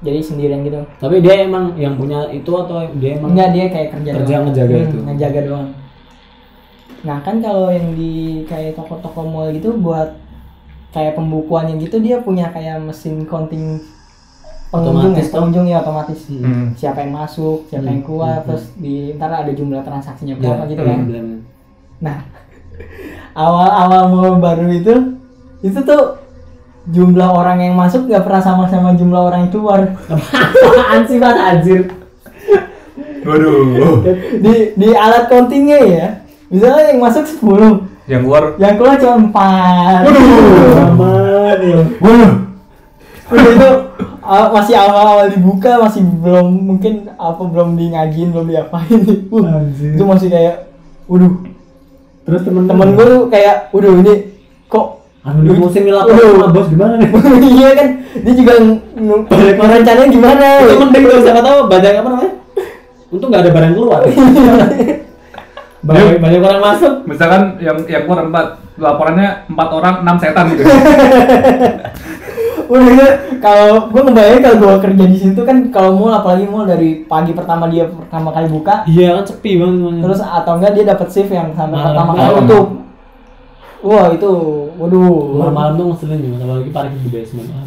jadi sendirian gitu Tapi dia emang yang punya itu atau dia emang enggak dia kayak kerja Kerja doang. ngejaga Hmm, itu. ngejaga doang nah kan kalau yang di kayak toko-toko mall gitu buat kayak pembukuannya gitu dia punya kayak mesin counting pengunjung Otomatis ya pengunjung ya otomatis Hmm. Hmm. siapa yang masuk siapa Hmm, yang keluar hmm, terus di ntar ada jumlah transaksinya Ya, berapa gitu kan bener. Nah, [LAUGHS] awal-awal mall baru itu, itu tuh jumlah orang yang masuk gak pernah sama-sama jumlah orang yang keluar. [LAUGHS] Apaan sih mas anjir? Waduh. Di di alat countingnya ya, misalnya yang masuk 10, Yang keluar. yang keluar cuma 4. Aman ya. Waduh. Udah itu uh, masih awal-awal dibuka, masih belum mungkin apa belum di ngajin, belum diapain. Uh, itu masih kayak, waduh, Terus temen temen gue tuh kayak, waduh ini kok Anu di musim lapor Waduh. sama bos gimana nih? [LAUGHS] iya kan dia juga ng- ng- rencananya gimana Itu mending tuh siapa tahu banyak apa namanya? Untung nggak ada barang keluar. [LAUGHS] banyak banyak orang masuk. Misalkan yang yang keluar empat, laporannya empat orang, enam setan gitu. [LAUGHS] udah kalau gue ngebayangin kalau gue kerja di situ kan kalau mall apalagi mall dari pagi pertama dia pertama kali buka Iya kan sepi banget terus atau enggak dia dapat shift yang sampai Malam. pertama kali tutup wah itu waduh malam-malam tuh ngeselin juga, apalagi parkir di basement. Ah, [LAUGHS]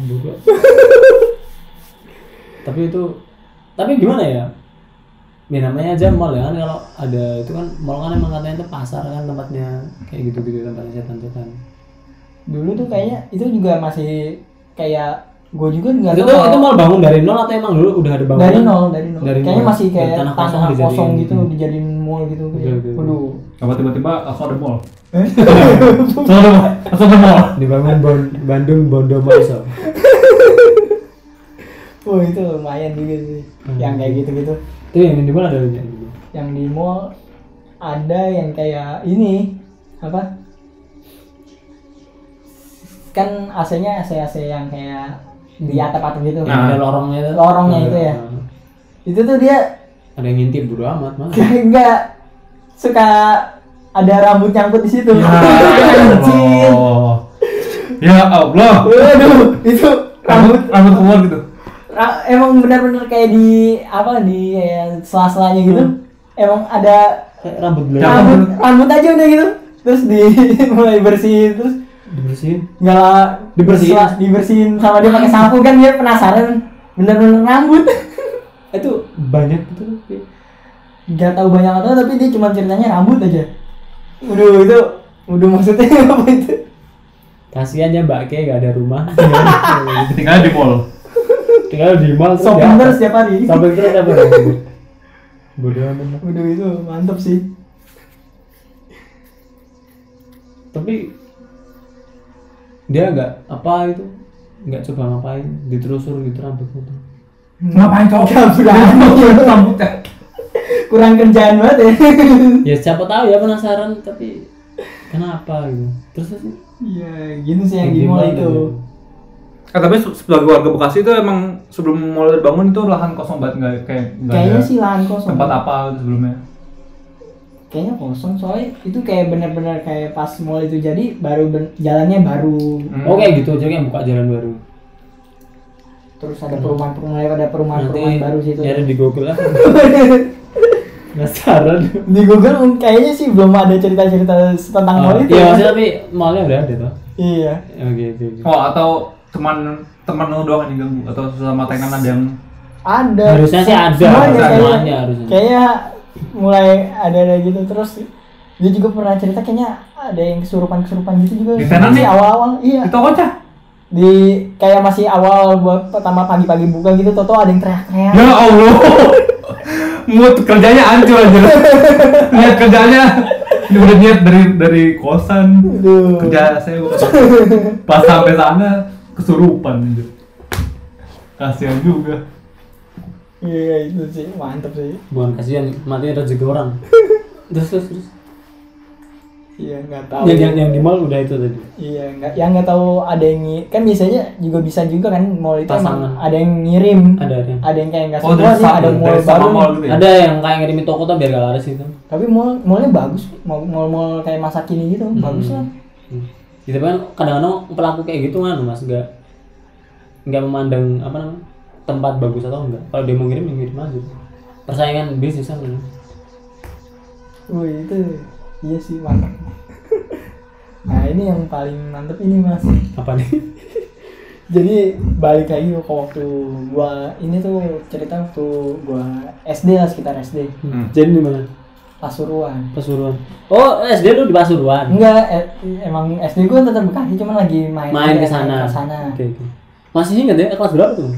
tapi itu tapi gimana ya? Ya namanya aja mall ya kan kalau ada itu kan mall kan emang katanya itu pasar kan tempatnya kayak gitu-gitu tempatnya setan-setan. dulu tuh kayaknya itu juga masih kayak gue juga nggak Itu tahu tuh kalau- itu mall bangun dari nol atau emang dulu udah ada bangunan? dari nol dari nol Dari kayaknya nol. masih kayak tanah tanah, kosong kosong, dijadiin gitu gitu. dijadiin mall gitu kayak, waduh Apa tiba-tiba langsung ada mall? Eh? Langsung ada mall. Langsung ada mall. dibangun Bon- Bandung Bondowoso. [LAUGHS] Wah itu lumayan juga sih Hmm. yang kayak gitu-gitu Itu yang di mana ada yang yang di mall ada yang kayak ini apa kan AC-nya AC AC yang kayak di atap-atap gitu Yang ada lorongnya itu. Lorongnya itu ya. itu tuh dia Ada yang ngintip bodo amat mah. [LAUGHS] enggak suka ada rambut nyangkut di situ Ya. [LAUGHS] Allah. Ya Allah. Waduh, itu rambut rambut keluar gitu. Ra- emang benar-benar kayak di apa di kayak sela-selanya gitu. Emang ada Kayak rambut Ya. belakang rambut rambut aja udah gitu. Terus di [LAUGHS] mulai bersihin terus dibersihin. nggak lah Dibersihin? sela- dibersihin sama dia pakai sapu kan dia penasaran bener-bener rambut. [LAUGHS] Itu banyak gitu. Gak tahu banyak atau tapi dia cuma ceritanya rambut aja. Udah itu udah maksudnya [LAUGHS] apa itu? Kasihan ya Mbak Ke gak ada rumah. Tinggal di mall. Tinggal di mall terus atas. setiap hari. Shopping terus apa? [LAUGHS] Bodo amat. Udah itu mantep sih. Tapi dia nggak apa itu nggak coba ngapain diterusur gitu rambutnya tuh. Ngapain cowok? Rambutnya. Kurang kerjaan banget ya. ya siapa tahu ya penasaran tapi kenapa gitu terus terus Iya, gitu sih yang gimana itu. Eh, tapi se- sebagai warga Bekasi itu emang sebelum mall dibangun itu lahan kosong banget nggak kayak nggak Kayaknya ada sih lahan kosong. tempat apa gitu sebelumnya. Kayaknya kosong soalnya itu kayak benar-benar kayak pas mall itu jadi baru ben- jalannya baru. Hmm. oh kayak gitu aja kayak buka jalan baru Terus ada perumahan-perumahan ada perumahan-perumahan baru situ. nyari di Google lah [LAUGHS] penasaran Di Google kayaknya sih belum ada cerita-cerita tentang mall Oh, itu. iya ya. maksudnya tapi mallnya udah ada tuh Iya. oke oke oke. Oh atau teman teman lu doang yang diganggu atau sesama tenan ada yang Ada. Harusnya sih ada, Semuanya harusnya kayaknya. semuanya harusnya. Kayaknya mulai ada ada gitu terus dia juga pernah cerita kayaknya ada yang kesurupan-kesurupan gitu juga. Di tenan Masih nih? awal-awal. Iya. itu aja. Di kayak masih awal buat pertama pagi-pagi buka gitu Toto ada yang teriak-teriak. Ya Allah. [LAUGHS] Mood kerjanya hancur aja. Lihat kerjanya ini udah niat dari dari kosan Aduh. kerja saya pas sampai sana kesurupan gitu. Kasihan juga. Iya itu sih mantep sih. bukan kasihan mati rezeki orang [LAUGHS] terus terus terus Iya nggak tahu. yang, yang yang di mall udah itu tadi Iya nggak yang nggak tahu ada yang kan biasanya juga bisa juga kan mall itu emang ada yang ngirim. ada ada Ada yang kayak nggak Oh, sama, ada mall baru. mall gitu ya? ada yang kayak ngirimin toko tuh biar gak laris gitu Tapi mall mallnya bagus, mall mall, mall kayak masa kini gitu bagus lah. Hmm. Gitu kan kadang-kadang pelaku kayak gitu kan mas nggak nggak memandang apa namanya tempat bagus atau enggak. Kalau dia mau ngirim ya ngirim aja. Persaingan bisnis kan. Wih itu iya sih mantap. [LAUGHS] nah ini yang paling mantep ini mas. Apa nih? [LAUGHS] Jadi balik lagi ke waktu gua ini tuh cerita waktu gua SD lah sekitar SD Hmm. Jadi di mana? Pasuruan. Pasuruan. Oh SD lu di Pasuruan. Enggak, eh, emang SD gua tetap Bekasi cuman lagi main Main ke sana. Ke sana. Oke oke. Masih ingat ya kelas berapa tuh?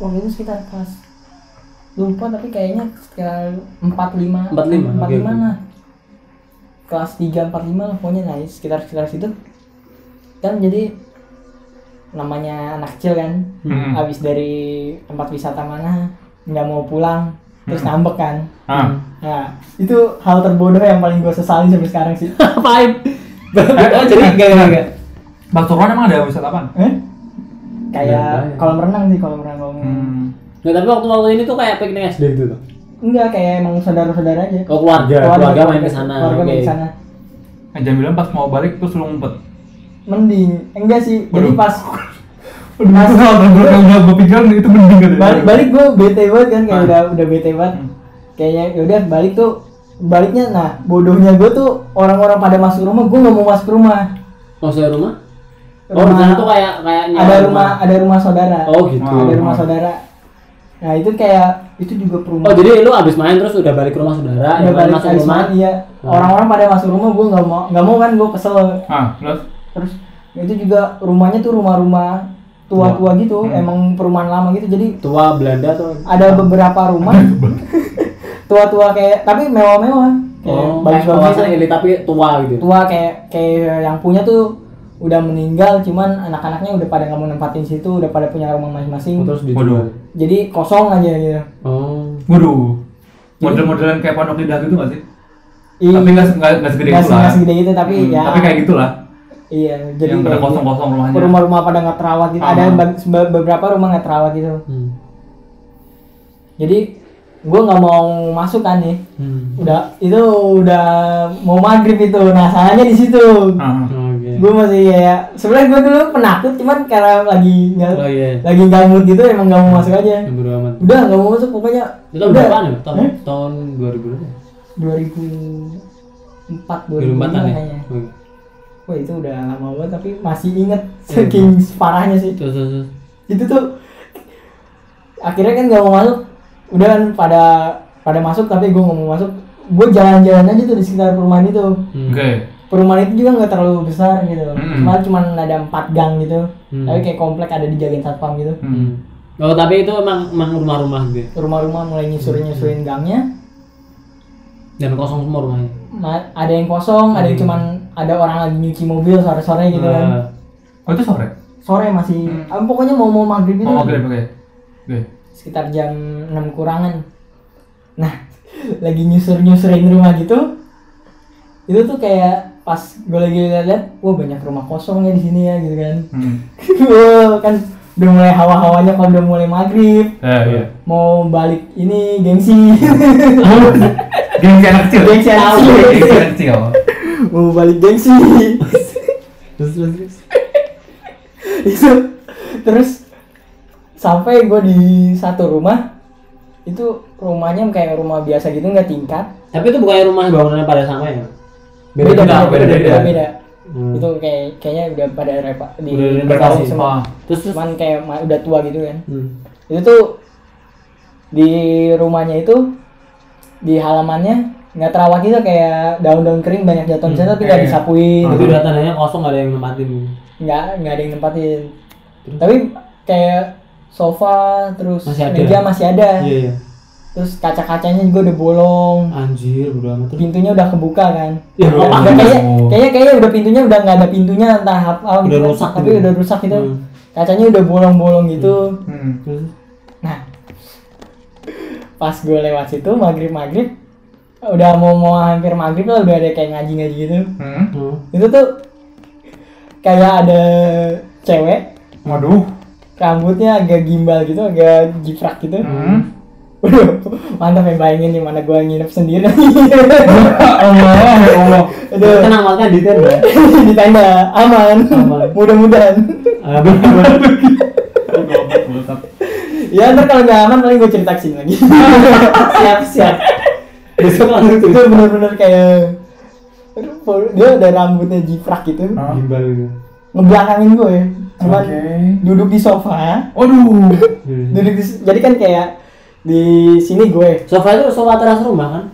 Waktu itu sekitar kelas lupa tapi kayaknya sekitar 45 45, 45 oke, oke. lah. Kelas 3 45 lah pokoknya nah sekitar sekitar situ. Kan jadi namanya anak kecil kan. Hmm. Habis dari tempat wisata mana nggak mau pulang terus Hmm. ngambek kan. Ah. Nah, itu hal terbodoh yang paling gue sesali sampai sekarang sih. [LAUGHS] Apain? oh jadi enggak enggak enggak. Pasuruan emang ada wisata apa? Eh? Kayak kolam renang sih, kolam renang kolam renang. Hmm. Nggak, tapi waktu waktu ini tuh kayak piknik SD gitu tuh. Enggak, kayak emang saudara-saudara aja. Oh keluarga, keluarga, main ke sana. Keluarga main Oke. ke sana. Eh, jangan bilang pas mau balik terus lu ngumpet. Mending, enggak sih. Jadi Waduh. pas [LAUGHS] Aduh, itu hal terburuk yang udah gue pikirin itu mending gitu. balik balik gue bete banget kan kayak Ah. udah udah bete banget. Kayaknya yaudah balik tuh baliknya nah bodohnya gue tuh orang-orang pada masuk rumah gue nggak mau masuk rumah Oh saya rumah? Oh Rumah- di sana tuh kayak kayak ada rumah ada rumah saudara Oh gitu. Ah. ada rumah saudara nah itu kayak itu juga Oh perumahan jadi lu abis main terus udah balik ke rumah saudara, udah lain balik masuk rumah. main, iya Hmm. orang-orang pada masuk rumah gue nggak mau nggak mau kan gue kesel Ah, terus terus itu juga rumahnya tuh rumah-rumah tua-tua gitu emang perumahan lama gitu jadi Tua Belanda tuh. ada beberapa rumah [LAUGHS] tua-tua kayak tapi mewah-mewah kayak Oh, bagus-bagus elit tapi tua gitu. tua kayak kayak yang punya tuh udah meninggal cuman anak-anaknya udah pada nggak mau nempatin situ udah pada punya rumah masing-masing terus Waduh. jadi kosong aja gitu Oh. waduh. Model-modelan kayak pondok lidah gitu gak sih? Ih, Tapi nggak nggak nggak segede nggak itu lah. nggak segede gitu tapi Hmm, ya Tapi kayak gitulah. Iya jadi Yang pada kayak kosong-kosong rumahnya. rumah-rumah pada nggak terawat gitu ada be- be- beberapa rumah nggak terawat gitu Hmm. jadi gue nggak mau masuk kan nih Hmm. udah itu udah mau maghrib itu nah salahnya di situ Ah. Oke. gue masih kayak sebenarnya gue dulu penakut cuman karena lagi nggak Oh iya. lagi gabut gitu emang nggak mau masuk aja amat. udah nggak mau masuk pokoknya Itu tahun udah. berapaan ya? Tahun Hah? tahun 2000 berapa? 2004 2004 2005 an ya. kayaknya Oke. Wah itu udah lama banget tapi masih inget saking parahnya sih Terus terus. terus. itu tuh akhirnya kan nggak mau masuk udah kan pada pada masuk tapi gue nggak mau masuk gue jalan-jalan aja tuh di sekitar perumahan itu Hmm. Oke. perumahan itu juga nggak terlalu besar gitu Mm-mm. malah cuma ada empat gang gitu Hmm. tapi kayak komplek ada dijagain satpam gitu Hmm. Oh tapi itu emang emang rumah-rumah gitu. rumah-rumah mulai nyusurin nyusurin gangnya Dan kosong semua rumahnya. Ma- ada yang kosong ada yang Hmm. cuman ada orang lagi nyuci mobil sore-sore gitu kan Ah. Oh itu sore? sore masih Hmm. ah, pokoknya mau mau maghrib itu Oh oke oke. Oke. sekitar jam 6 kurangan nah [LAUGHS] lagi nyusur nyusurin rumah gitu itu tuh kayak pas gue lagi lihat wah banyak rumah kosong ya di sini ya gitu kan Hmm. [LAUGHS] Wah, kan udah mulai hawa-hawanya kalau udah mulai maghrib Eh iya. mau balik ini gengsi Gengsi anak kecil. Gengsi anak kecil. Gengsi anak kecil. Mau balik gengsi Terus terus. terus. itu terus sampai gue di satu rumah itu rumahnya kayak rumah biasa gitu nggak tingkat Tapi itu bukannya rumah bangunannya pada sama ya? beda beda beda, beda, beda, beda. Hmm. itu kayak kayaknya udah pada repa di renovasi semua Ah. Terus cuman kayak udah tua gitu kan Hmm. itu tuh di rumahnya itu di halamannya nggak terawat gitu kayak daun-daun kering banyak jatuh di sana tapi nggak Eh. disapuin Itu udah tandanya kosong gak ada yang nempatin. nggak nggak ada yang nempatin tapi kayak sofa terus Masih ada. meja masih ada Iya iya. terus kaca-kacanya juga udah bolong Anjir, bodo amat terus. pintunya udah kebuka kan Ya, Udah- apa? udah kayaknya Oh. kayaknya kayaknya udah pintunya udah nggak ada pintunya entah apa gitu Udah kan. rusak tapi gitu. udah rusak gitu Hmm. kacanya udah bolong-bolong gitu Hmm. Terus. nah pas gue lewat situ maghrib maghrib udah mau mau hampir maghrib lah udah ada kayak ngaji ngaji gitu Hmm. Hmm. itu tuh kayak ada cewek Waduh. rambutnya agak gimbal gitu agak jiprak gitu Hmm. Waduh, mantap ya bayangin di mana gua nginep sendiri. Allah, ya Allah. Aduh, Tenang makan di tenda. di tenda aman. Aman. Mudah-mudahan. Ah, bener. Ya ntar kalau nggak aman paling gue cerita ke sini lagi. siap siap. Itu [LAUGHS] tuh. bener-bener kayak aduh, dia ada rambutnya jiprak gitu. Gimbal gitu. Ngebelakangin gue. Cuman Oke. duduk di sofa. Waduh. [LAUGHS] Duduk di, jadi kan kayak di sini gue Sofa itu sofa teras rumah kan?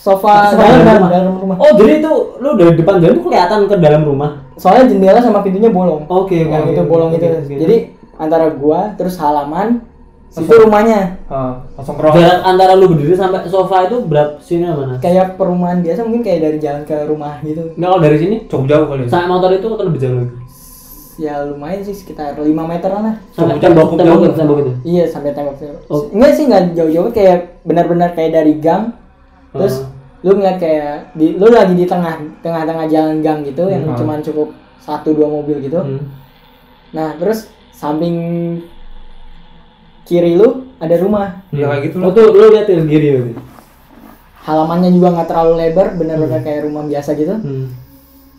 sofa Sofa dalam, dalam rumah. dalam rumah. Oh, jadi itu lu dari depan jalan tuh kelihatan ke dalam rumah. Soalnya jendela sama pintunya bolong. Oke, oke, Yang oke. itu bolong Oke, itu. oke. Jadi antara gua terus halaman itu Kosong. rumahnya Ah, langsung kerok. Jarak antara lu berdiri sampai sofa itu berapa sini mana? kayak perumahan biasa mungkin kayak dari jalan ke rumah gitu. Enggak kalau dari sini Cukup jauh kali. ya? sampai motor itu atau lebih jauh lagi? Ya lumayan sih sekitar 5 meteran lah. Sampai Cukup tembok jauh, tembok jauh. itu, tembok itu. Iya sampai tembok tembok. Oh. Enggak sih nggak jauh-jauh kayak benar-benar kayak dari gang. Terus Oh. lu ngeliat kayak di lu lagi di tengah tengah-tengah jalan gang gitu yang Hmm. cuman cukup satu dua mobil gitu. Hmm. Nah terus samping kiri lu ada rumah. Ya kayak gitu loh. tuh lu lihat yang kiri berarti. Halamannya juga nggak terlalu lebar, benar-benar kayak rumah biasa gitu. Hmm.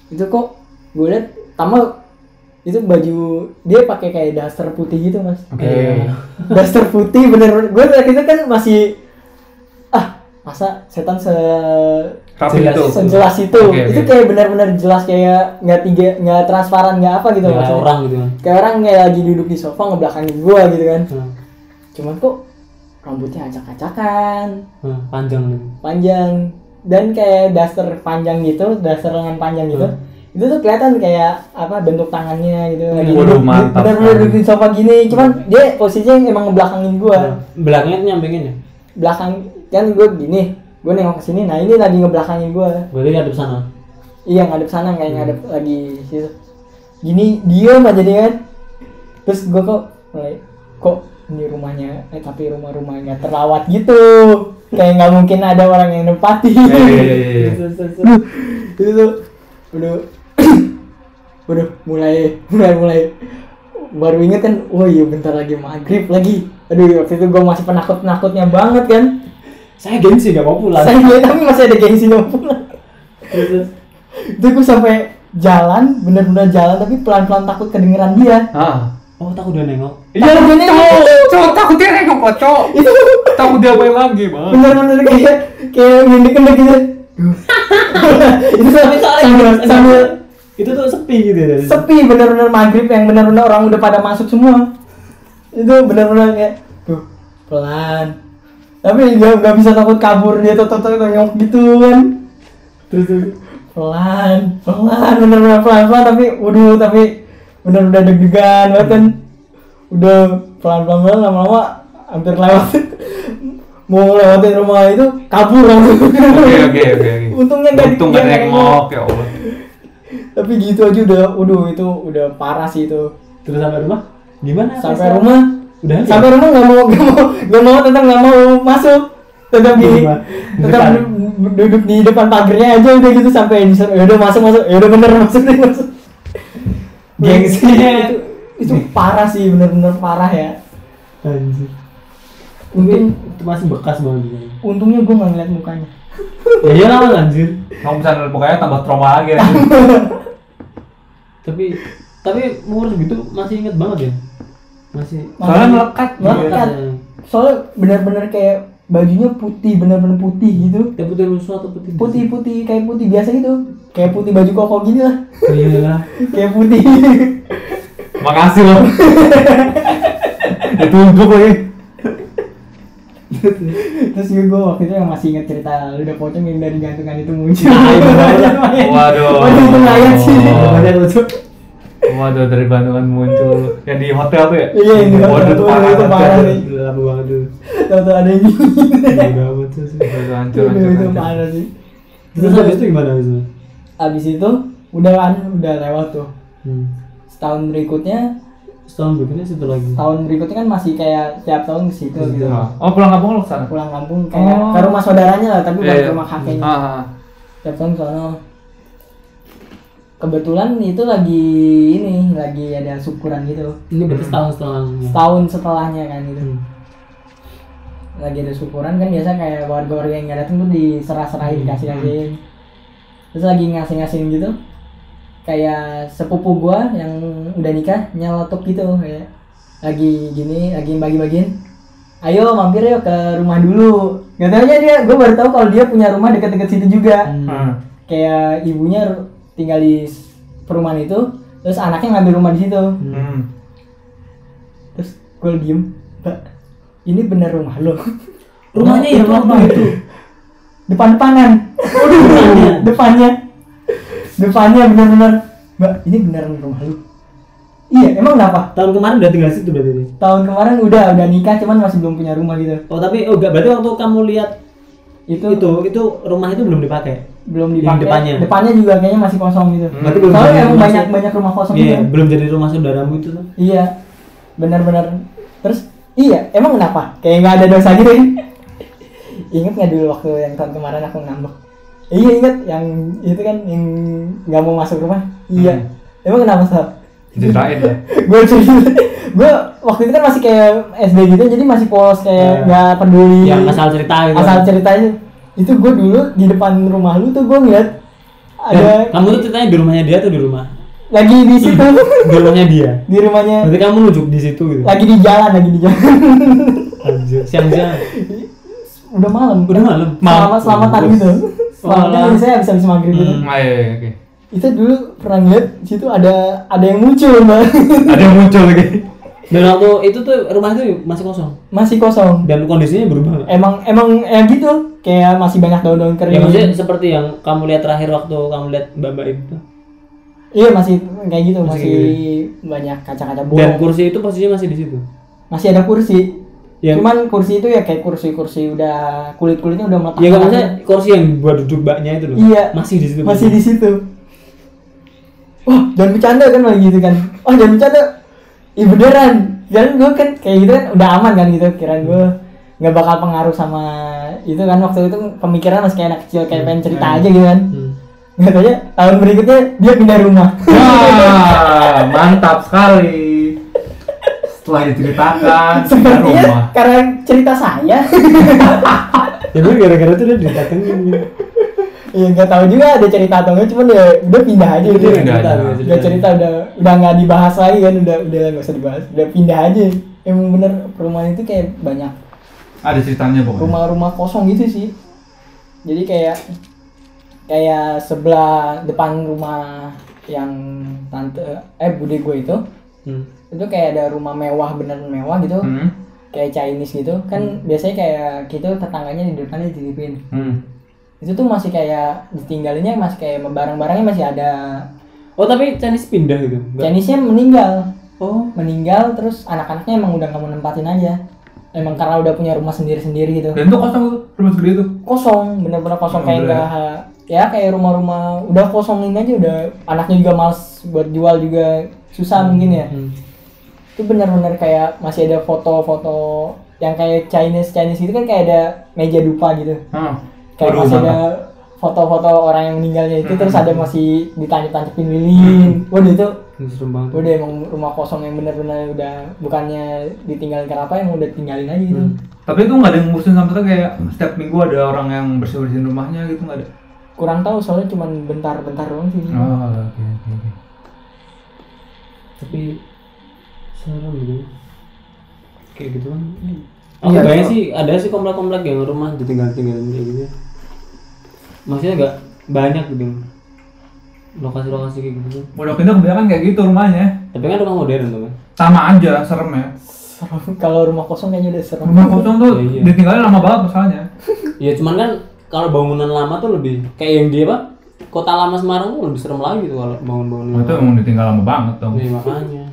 Itu kok gue liat tambah itu baju dia pakai kayak daster putih gitu mas. Oke. Eh, daster putih bener gue liat itu kan masih ah masa setan se Rapi Jelas. itu. sejelas itu Oke, itu oke. kayak benar-benar jelas kayak nggak tiga nggak transparan nggak apa gitu kayak orang gitu kan. kayak orang kayak lagi duduk di sofa ngebelakangin gua gitu kan Hmm. Cuman kok rambutnya acak-acakan. Hmm, panjang. Gitu. panjang. Dan kayak daster panjang gitu daster lengan panjang gitu. Hmm. itu tuh kelihatan kayak apa bentuk tangannya gitu. Lagi Waduh, mantap duduk di sofa gini. Cuman dia posisinya emang ngebelakangin gua. Belakangnya tuh nyampingin ya? belakang kan gue gini gue nengok ke sini. Nah ini lagi ngebelakangin gue Berarti ngadep sana. iya ngadep sana kayak ngadep lagi situ. Gini diem aja dia kan. Terus gue kok mulai kok ini rumahnya eh tapi rumah-rumah nggak terawat gitu. Kayak nggak mungkin ada orang yang nempati Iya, iya, iya, terus. itu tuh udah waduh mulai mulai mulai. Baru inget kan oh iya bentar lagi maghrib lagi. Aduh waktu itu gue masih penakut penakutnya banget kan. Saya gengsi gak mau pulang. saya lihat tapi masih ada gengsi mau pulang. Terus, itu gue sampai jalan bener-bener jalan tapi pelan-pelan takut kedengeran dia. Ah. Oh takut udah nengok. Iya, dia nengok. cowok, cowok takutnya nengok kok, cowok. itu Takut dia apa lagi, bang? bener-bener kayak kayak ngindek-ngindek gitu [LAUGHS] itu sampai sambil, sambil itu tuh sepi gitu ya. sepi bener-bener maghrib yang bener-bener orang udah pada masuk semua itu bener-bener kayak tuh pelan tapi nggak nggak bisa takut kabur dia tuh tuh nyok gitu kan Terus pelan pelan bener-bener pelan pelan tapi waduh tapi bener udah deg-degan banget kan. Udah pelan pelan pelan lama-lama hampir lewat. [LAUGHS] Mau lewatin rumah itu kabur langsung. Oke, oke, oke. [LAUGHS] Untungnya nggak Untung nggak nengok, ya Allah. tapi gitu aja udah waduh itu udah parah sih itu. Terus sampai rumah? Gimana? sampai rumah? Udah sampai rumah nggak mau [LAUGHS] nggak mau nggak mau tetap nggak mau masuk. Tetap di tetap duduk di depan pagernya aja udah gitu sampai ya udah masuk masuk. Ya udah bener masuk deh masuk Gengsinya. itu, itu parah sih bener-bener parah ya Anjir. Untung- itu masih bekas banget. gitu. untungnya gue nggak ngeliat mukanya [LAUGHS] Ya iya lah anjir. Kalau misalnya pokoknya tambah trauma lagi. ya. [LAUGHS] Tapi tapi umur segitu masih inget banget ya. Masih Soalnya melekat. melekat ya. soalnya bener-bener kayak bajunya putih bener-bener putih gitu Tapi putih rusuh atau putih? putih putih kayak putih biasa gitu kayak putih baju koko gini lah Oh, iya [LAUGHS] kayak putih Makasih loh. Ditumpuk lagi. terus gue gue waktu itu yang masih inget cerita lu udah pocong yang dari gantungan itu muncul itu banyak. [LAUGHS] Waduh. waduh itu layak sih Oh. Banyak lucu. Waduh dari Bandungan muncul yang di hotel tuh ya? Iya, yang di hotel. Waduh itu Waduh, parah. itu parah nih. Banget tuh. tahu-tahu ada yang gini banget tuh sih. Waduh, hancur, hancur, itu parah sih Terus habis itu gimana habis itu? abis itu udah kan udah lewat tuh Hmm. setahun berikutnya Setahun berikutnya situ lagi. tahun berikutnya kan masih kayak tiap tahun ke situ gitu Oh pulang kampung lo ke sana? pulang kampung kayak Oh. ke rumah saudaranya lah tapi bukan Iya, ke iya. rumah kakeknya Ah, ah, ah. tiap tahun ke sono kebetulan itu lagi ini lagi ada syukuran gitu Ini berarti setahun setelahnya. setahun setelahnya kan gitu Hmm. lagi ada syukuran kan biasa kayak warga-warga yang nggak datang tuh diserah-serahin dikasih kasihin terus lagi ngasih-ngasihin gitu kayak sepupu gua yang udah nikah nyelotok gitu kayak lagi gini lagi bagi-bagiin ayo mampir yuk ke rumah dulu gak taunya dia gue baru tahu kalau dia punya rumah deket-deket situ juga Hmm. Hmm. kayak ibunya tinggal di perumahan itu terus anaknya ngambil rumah di situ Hmm. terus gue diem mbak ini bener rumah lo [LAUGHS] Rumahnya yang Itu waktu itu. depan-depanan depannya. [LAUGHS] depannya depannya bener-bener mbak ini beneran rumah lu iya emang kenapa Tahun kemarin udah tinggal situ berarti. tahun kemarin udah udah nikah cuman masih belum punya rumah gitu Oh tapi oh enggak berarti waktu kamu lihat itu itu itu rumah itu belum dipakai. Belum Yang dipakai depannya. depannya juga kayaknya masih kosong gitu Hmm. Berarti belum soalnya emang rumah banyak banyak rumah kosong Iya, gitu belum jadi rumah saudaramu itu tuh. iya benar-benar terus iya emang kenapa kayak nggak ada dosa gitu ya [LAUGHS] inget nggak dulu waktu yang tahun kemarin aku ngambek iya inget yang itu kan yang nggak mau masuk rumah iya Hmm. emang kenapa sih Ceritain ya. [LAUGHS] gue cerita gue waktu itu kan masih kayak SD gitu jadi masih polos kayak Iya. nggak peduli Yang asal cerita gitu. asal ceritanya itu gue dulu di depan rumah lu tuh gue ngeliat Dan ada kamu tuh ceritanya di rumahnya dia atau di rumah? lagi di situ [LAUGHS] Di rumahnya dia. di rumahnya Berarti kamu nunjuk di situ gitu. lagi di jalan lagi di jalan Anjir, siang-siang. [LAUGHS] udah malam Udah malam. selamat selamatan gitu selamatan Walah. biasanya habis habis maghrib gitu Hmm. Ah, iya, iya, oke. itu dulu pernah ngeliat di situ ada ada yang muncul mbak Ada yang muncul lagi. Dan waktu itu tuh rumah itu masih kosong. masih kosong Dan kondisinya berubah emang emang ya gitu kayak masih banyak daun-daun kering Ya maksudnya seperti yang kamu lihat terakhir waktu kamu lihat mbak-mbak itu. iya masih kayak gitu Masih masih, kayak banyak kaca-kaca Dan bolong kursi itu posisinya masih di situ. masih ada kursi Yang- cuman kursi itu ya kayak kursi-kursi udah kulit-kulitnya udah meletak Ya kan maksudnya kursi yang buat duduk mbaknya itu loh. Iya. Masih di situ. masih di situ wah jangan bercanda kan lagi gitu kan oh jangan bercanda Ih beneran dan gue kan kayak gitu kan udah aman kan gitu kirain gue nggak bakal pengaruh sama itu kan waktu itu pemikiran masih kayak anak kecil kayak pengen cerita Hmm. aja gitu kan Hmm. nggak tanya tahun berikutnya dia pindah rumah Wah, mantap sekali. Setelah diceritakan, pindah rumah. karena cerita saya [LAUGHS] ya gue gara-gara tuh dia didatengin gitu ya nggak tahu juga ada cerita atau enggak cuman ya udah pindah aja Udah pindah aja. udah cerita udah udah nggak dibahas lagi kan udah udah nggak usah dibahas udah pindah aja emang bener perumahan itu kayak banyak Ada ceritanya pokoknya. rumah-rumah kosong gitu sih jadi kayak kayak sebelah depan rumah yang tante eh bude gue itu hmm. itu kayak ada rumah mewah bener mewah gitu Hmm. kayak Chinese gitu kan biasanya kayak gitu tetangganya di depannya dititipin Hmm. Itu tuh masih kayak ditinggalinnya masih kayak barang-barangnya masih ada. Oh tapi Chinese pindah gitu? Enggak. Chinese-nya meninggal. Oh. Meninggal terus anak-anaknya emang udah mau nempatin aja. Emang karena udah punya rumah sendiri-sendiri gitu. Dan itu kosong tuh, rumah segede itu. kosong bener-bener kosong. Oh, kayak enggak ya kayak rumah-rumah udah kosongin aja udah anaknya juga males buat jual juga. Susah mungkin ya. hmm. itu bener-bener kayak masih ada foto-foto yang kayak Chinese Chinese itu kan kayak ada meja dupa gitu. Hah. Kayak Waduh, masih mantap. ada foto-foto orang yang meninggalnya itu Hmm. terus ada masih ditancap-tancapin lilin waduh itu serem banget udah emang rumah kosong yang bener-bener udah bukannya ditinggalin karena apa emang udah tinggalin aja gitu Hmm. Tapi itu nggak ada yang ngurusin sampai tuh kayak setiap minggu ada orang yang bersih bersihin rumahnya gitu nggak ada. kurang tahu soalnya cuma bentar-bentar doang sih Oh, oke oke oke. tapi serem gitu kayak gitu kan Iya, aku bayangin so- sih ada sih komplek-komplek yang rumah ditinggal-tinggalin kayak gitu maksudnya nggak banyak gitu lokasi-lokasi kayak gitu Pondok Indah kebanyakan kayak gitu rumahnya. tapi kan rumah modern tuh kan Sama aja serem ya. Serem. kalau rumah kosong kayaknya udah serem Rumah kosong tuh Iya, iya. ditinggalin lama banget masalahnya. [LAUGHS] ya cuman kan kalau bangunan lama tuh lebih kayak yang di apa kota lama Semarang tuh lebih serem lagi tuh kalau bangun-bangunan Oh, itu emang ditinggal lama banget dong. Iya, makanya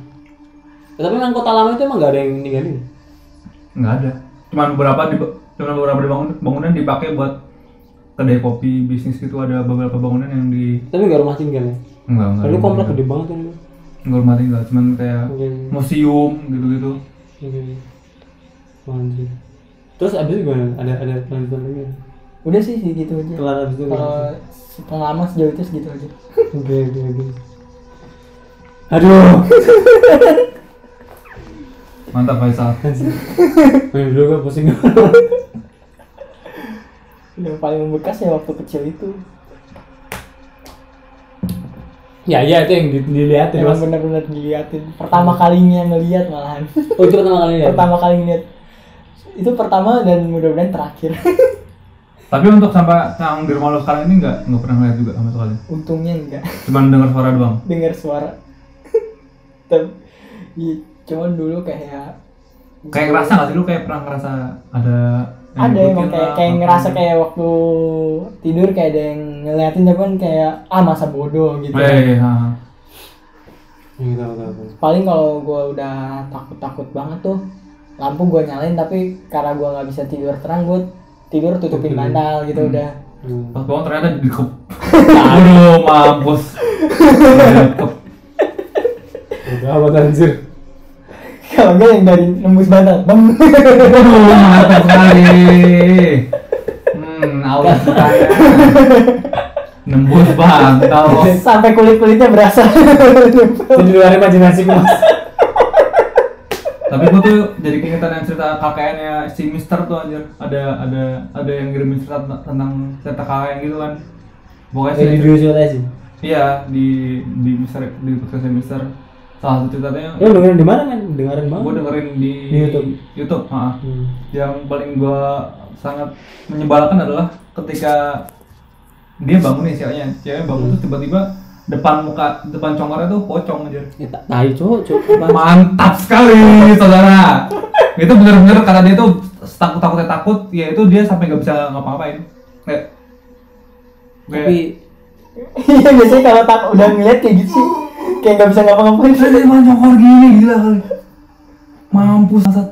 Ya, tapi memang kota lama itu emang nggak ada yang ninggalin Nggak ada. Cuman beberapa di cuman beberapa bangunan dipakai buat kedai kopi bisnis gitu ada beberapa bangunan yang di tapi nggak rumah tinggal ya enggak enggak Lalu komplek gede banget kan itu. enggak rumah tinggal cuman kayak Oke. museum gitu-gitu Oke. Anjir. Terus abis itu gimana? Ada ada lanjutan lagi? nggak? udah sih segitu aja Kelar abis itu. kalau pengalaman sejauh itu segitu aja Oke oke oke. Aduh. mantap Faisal Main dulu gue pusing. Yang paling membekas ya waktu kecil itu. Ya iya itu yang di, dilihatin emang mas. bener-bener diliatin. Pertama kalinya ngeliat malahan. Oh itu pertama kali ya. pertama kali ngeliat. Itu pertama dan mudah-mudahan terakhir. [LAUGHS] Tapi untuk sampai yang di rumah lo sekarang ini nggak nggak pernah ngeliat juga sama sekali? Untungnya enggak. Cuman dengar suara doang? Dengar suara. [LAUGHS] Tapi iya, cuman dulu kayak kayak ngerasa nggak sih? Lu kayak pernah ngerasa ada ada ngikutin emang kayak kayak apa ngerasa kayak waktu tidur kayak ada yang ngeliatin tapi kan kayak ah masa bodoh gitu Eh, iya. Iya tahu. paling kalau gua udah takut takut banget tuh lampu gua nyalain tapi karena gua nggak bisa tidur terang gua tidur tutupin bantal gitu udah Hmm. pas bangun ternyata dikep [LAUGHS] aduh mampus. [LAUGHS] Udah amat anjir. Kalau enggak yang dari nembus bantal bang. Aduh mantap sekali hmm Allah [LAUGHS] saya nembus bantal sampai kulit kulitnya berasa. Itu di luar imajinasi mas. tapi gua tuh jadi keingetan yang cerita kakeknya si Mister tuh anjir. Ada ada ada yang ngirimin cerita tentang- cerita kakek gitu kan. Pokoknya Kayak di sih video sih. iya di di Mister di podcastnya Mister salah satu ceritanya Lu dengerin di mana kan? Dengerin banget. gue dengerin di, Di YouTube. YouTube ha. Hmm. yang paling gue sangat menyebalkan adalah ketika dia bangun nih ceweknya ceweknya bangun terus tiba-tiba depan muka depan congornya tuh pocong aja Ya tahu cowok cowok. [LAUGHS] mantap sekali saudara itu bener-bener karena dia tuh takut takutnya takut ya itu dia sampai nggak bisa ngapa-ngapain kayak Tapi [LAUGHS] iya biasanya kalau tak udah ngeliat kayak gitu sih kayak nggak bisa ngapa-ngapain. Kayak dia main congor gini gila kali. Mampus banget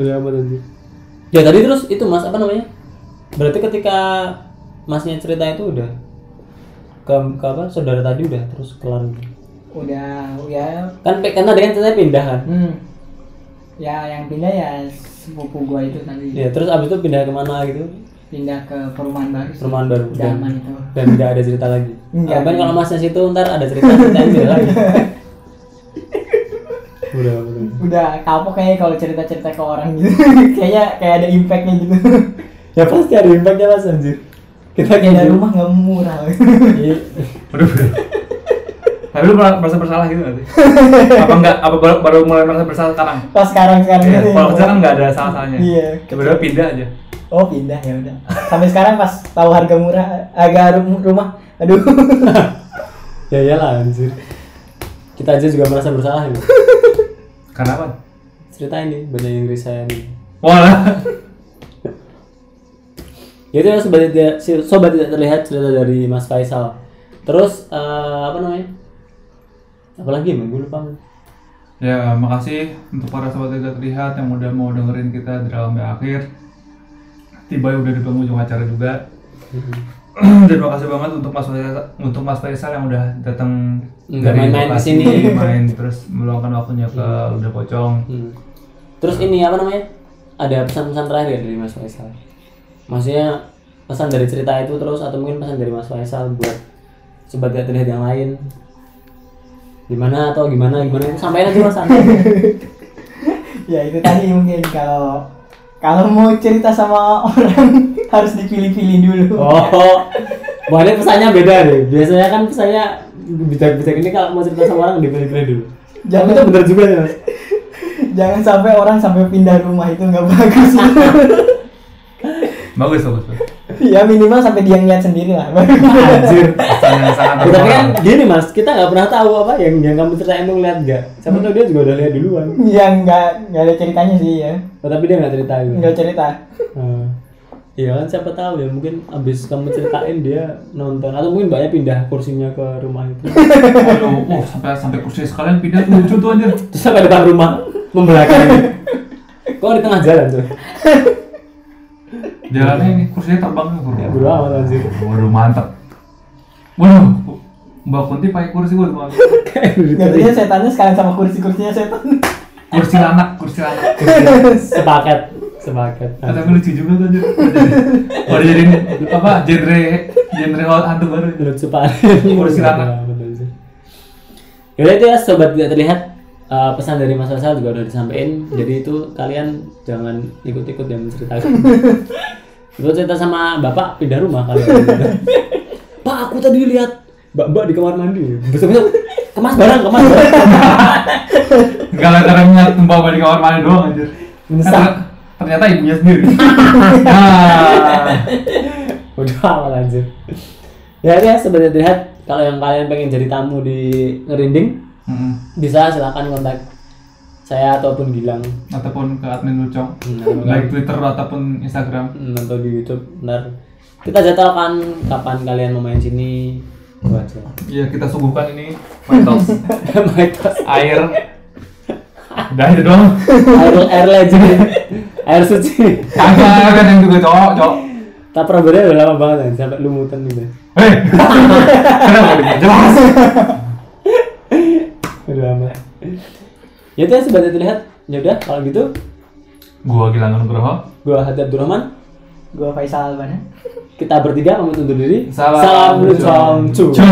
udah amat anjir. Ya tadi terus itu mas apa namanya? Berarti ketika masnya cerita itu udah ke, ke apa saudara tadi udah terus kelar gitu. udah ya. Kan kan tadi kan ceritanya pindah kan? Hmm. Ya yang pindah ya sepupu gua itu tadi. Ya terus abis itu pindah ke mana gitu pindah ke perumahan baru. sih. perumahan baru dan, aman itu. dan tidak ada cerita lagi Enggak. kan kalau masnya situ ntar ada cerita ceritain dia lagi [LAUGHS] udah udah Udah kapok kayaknya kalau cerita-cerita ke orang gitu. [LAUGHS] kayaknya kayak ada impactnya gitu. [LAUGHS] ya pasti ada impactnya mas anjir kita Pindah kayak rumah nggak murah. Iya. Tapi lu merasa bersalah gitu sih? Apa enggak? Apa baru, baru mulai merasa bersalah sekarang? Pas sekarang sekarang Iya, gitu. kalau kerja kan nggak ada salah-salahnya. Iya. Tiba-tiba pindah aja. Oh pindah ya udah. Sampai sekarang pas tahu harga murah, rum- rumah, aduh. [LAUGHS] ya iyalah anjir kita aja juga merasa bersalah ini Karena apa? cerita ini bahasa Inggris saya ini Wah. Ya, itu ya sobat tidak sobat tidak terlihat cerita dari Mas Faisal terus eh, apa namanya apalagi emang gue lupa Ya, makasih untuk para sobat tidak terlihat yang udah mau dengerin kita dari awal sampai akhir. Tiba udah di penghujung acara juga. [CLEARS THROAT] Dan makasih banget untuk Mas Faisal, untuk Mas Faisal yang udah datang Nggak main-main lokasi, ke sini. [LAUGHS] main terus meluangkan waktunya ke udah pocong. Hmm. Terus ini apa namanya? Ada pesan-pesan terakhir ya dari Mas Faisal. Maksudnya pesan dari cerita itu terus atau mungkin pesan dari Mas Faisal buat sobat tidak terlihat yang lain. Gimana atau gimana gimana itu sampaikan aja Mas [LAUGHS] ya itu tadi mungkin kalau kalau mau cerita sama orang [LAUGHS] harus dipilih-pilih dulu. Oh. Ini pesannya beda deh. Biasanya kan pesannya bijak-bijak ini kalau mau cerita sama orang dipilih-pilih dulu. Jangan- Jangan itu bener juga ya, Mas. [LAUGHS] Jangan sampai orang sampai pindah rumah itu nggak bagus. [LAUGHS] Bagus, bagus. Ya minimal sampai dia ngeliat sendiri lah. Anjir. Sangat Ya, tapi kan gini mas, kita nggak pernah tahu apa yang yang kamu ceritain itu ngeliat nggak. Siapa tahu dia juga udah lihat duluan. yang nggak nggak ada ceritanya sih ya. Oh, tapi dia nggak cerita gitu. Nggak cerita. Hmm. Iya kan siapa tahu ya mungkin abis kamu ceritain dia nonton atau mungkin banyak pindah kursinya ke rumah itu. Aduh, oh, sampai sampai kursi sekalian pindah tuh lucu tuh anjir. Terus sampai depan rumah membelakangi. Kok di tengah jalan tuh? [LAUGHS] Jalannya ini kursinya terbang bro. Ya bro amat anjir. Waduh, mantap. Waduh, Mbak Kunti pakai kursi waduh. Mbak. Gantinya setannya sekalian sama kursi-kursinya setan. Kursi anak, kursi anak. [LAUGHS] sepaket, sepaket. Ah, Tapi lucu juga tuh anjir. Udah jadi apa? Genre genre hantu baru. lucu pak Kursi anak. Yaudah itu ya sobat tidak terlihat Uh, pesan dari Mas Faisal juga udah disampaikan. Jadi itu kalian jangan ikut-ikut yang menceritakan. [LAUGHS] Itu cerita sama bapak pindah rumah kalian [LAUGHS] pak aku tadi lihat mbak-mbak di kamar mandi. Besok-besok kemas barang kemas barang Gara-gara niat membawa di kamar mandi doang anjir. Menyesal. Ternyata ibunya sendiri. [LAUGHS] Nah, udah awal lanjut ya ya tidak terlihat kalau yang kalian pengen jadi tamu di ngerinding Mm-mm. bisa silakan kontak saya ataupun Gilang. Ataupun ke admin Lucong, Hmm, baik Twitter ataupun Instagram. Hmm, atau di YouTube ntar kita jadwalkan kapan kalian mau main sini. Aja. Iya, kita suguhkan ini. Mitos, [LAUGHS] Mitos air. Udah itu doang. air air legend. Air suci. Kagak kan yang juga cowok, cowok. tak pernah beda udah lama banget kan sampai lumutan gitu. Hei, [LAUGHS] kenapa? Jelas? Udah lama ya itu ya sebenarnya terlihat ya udah kalau gitu. Gua Gilang Nugroho. gua Hadi Abdurrahman. Gua Faisal Albana. kita bertiga pamit undur diri. Salam salam cu Cu.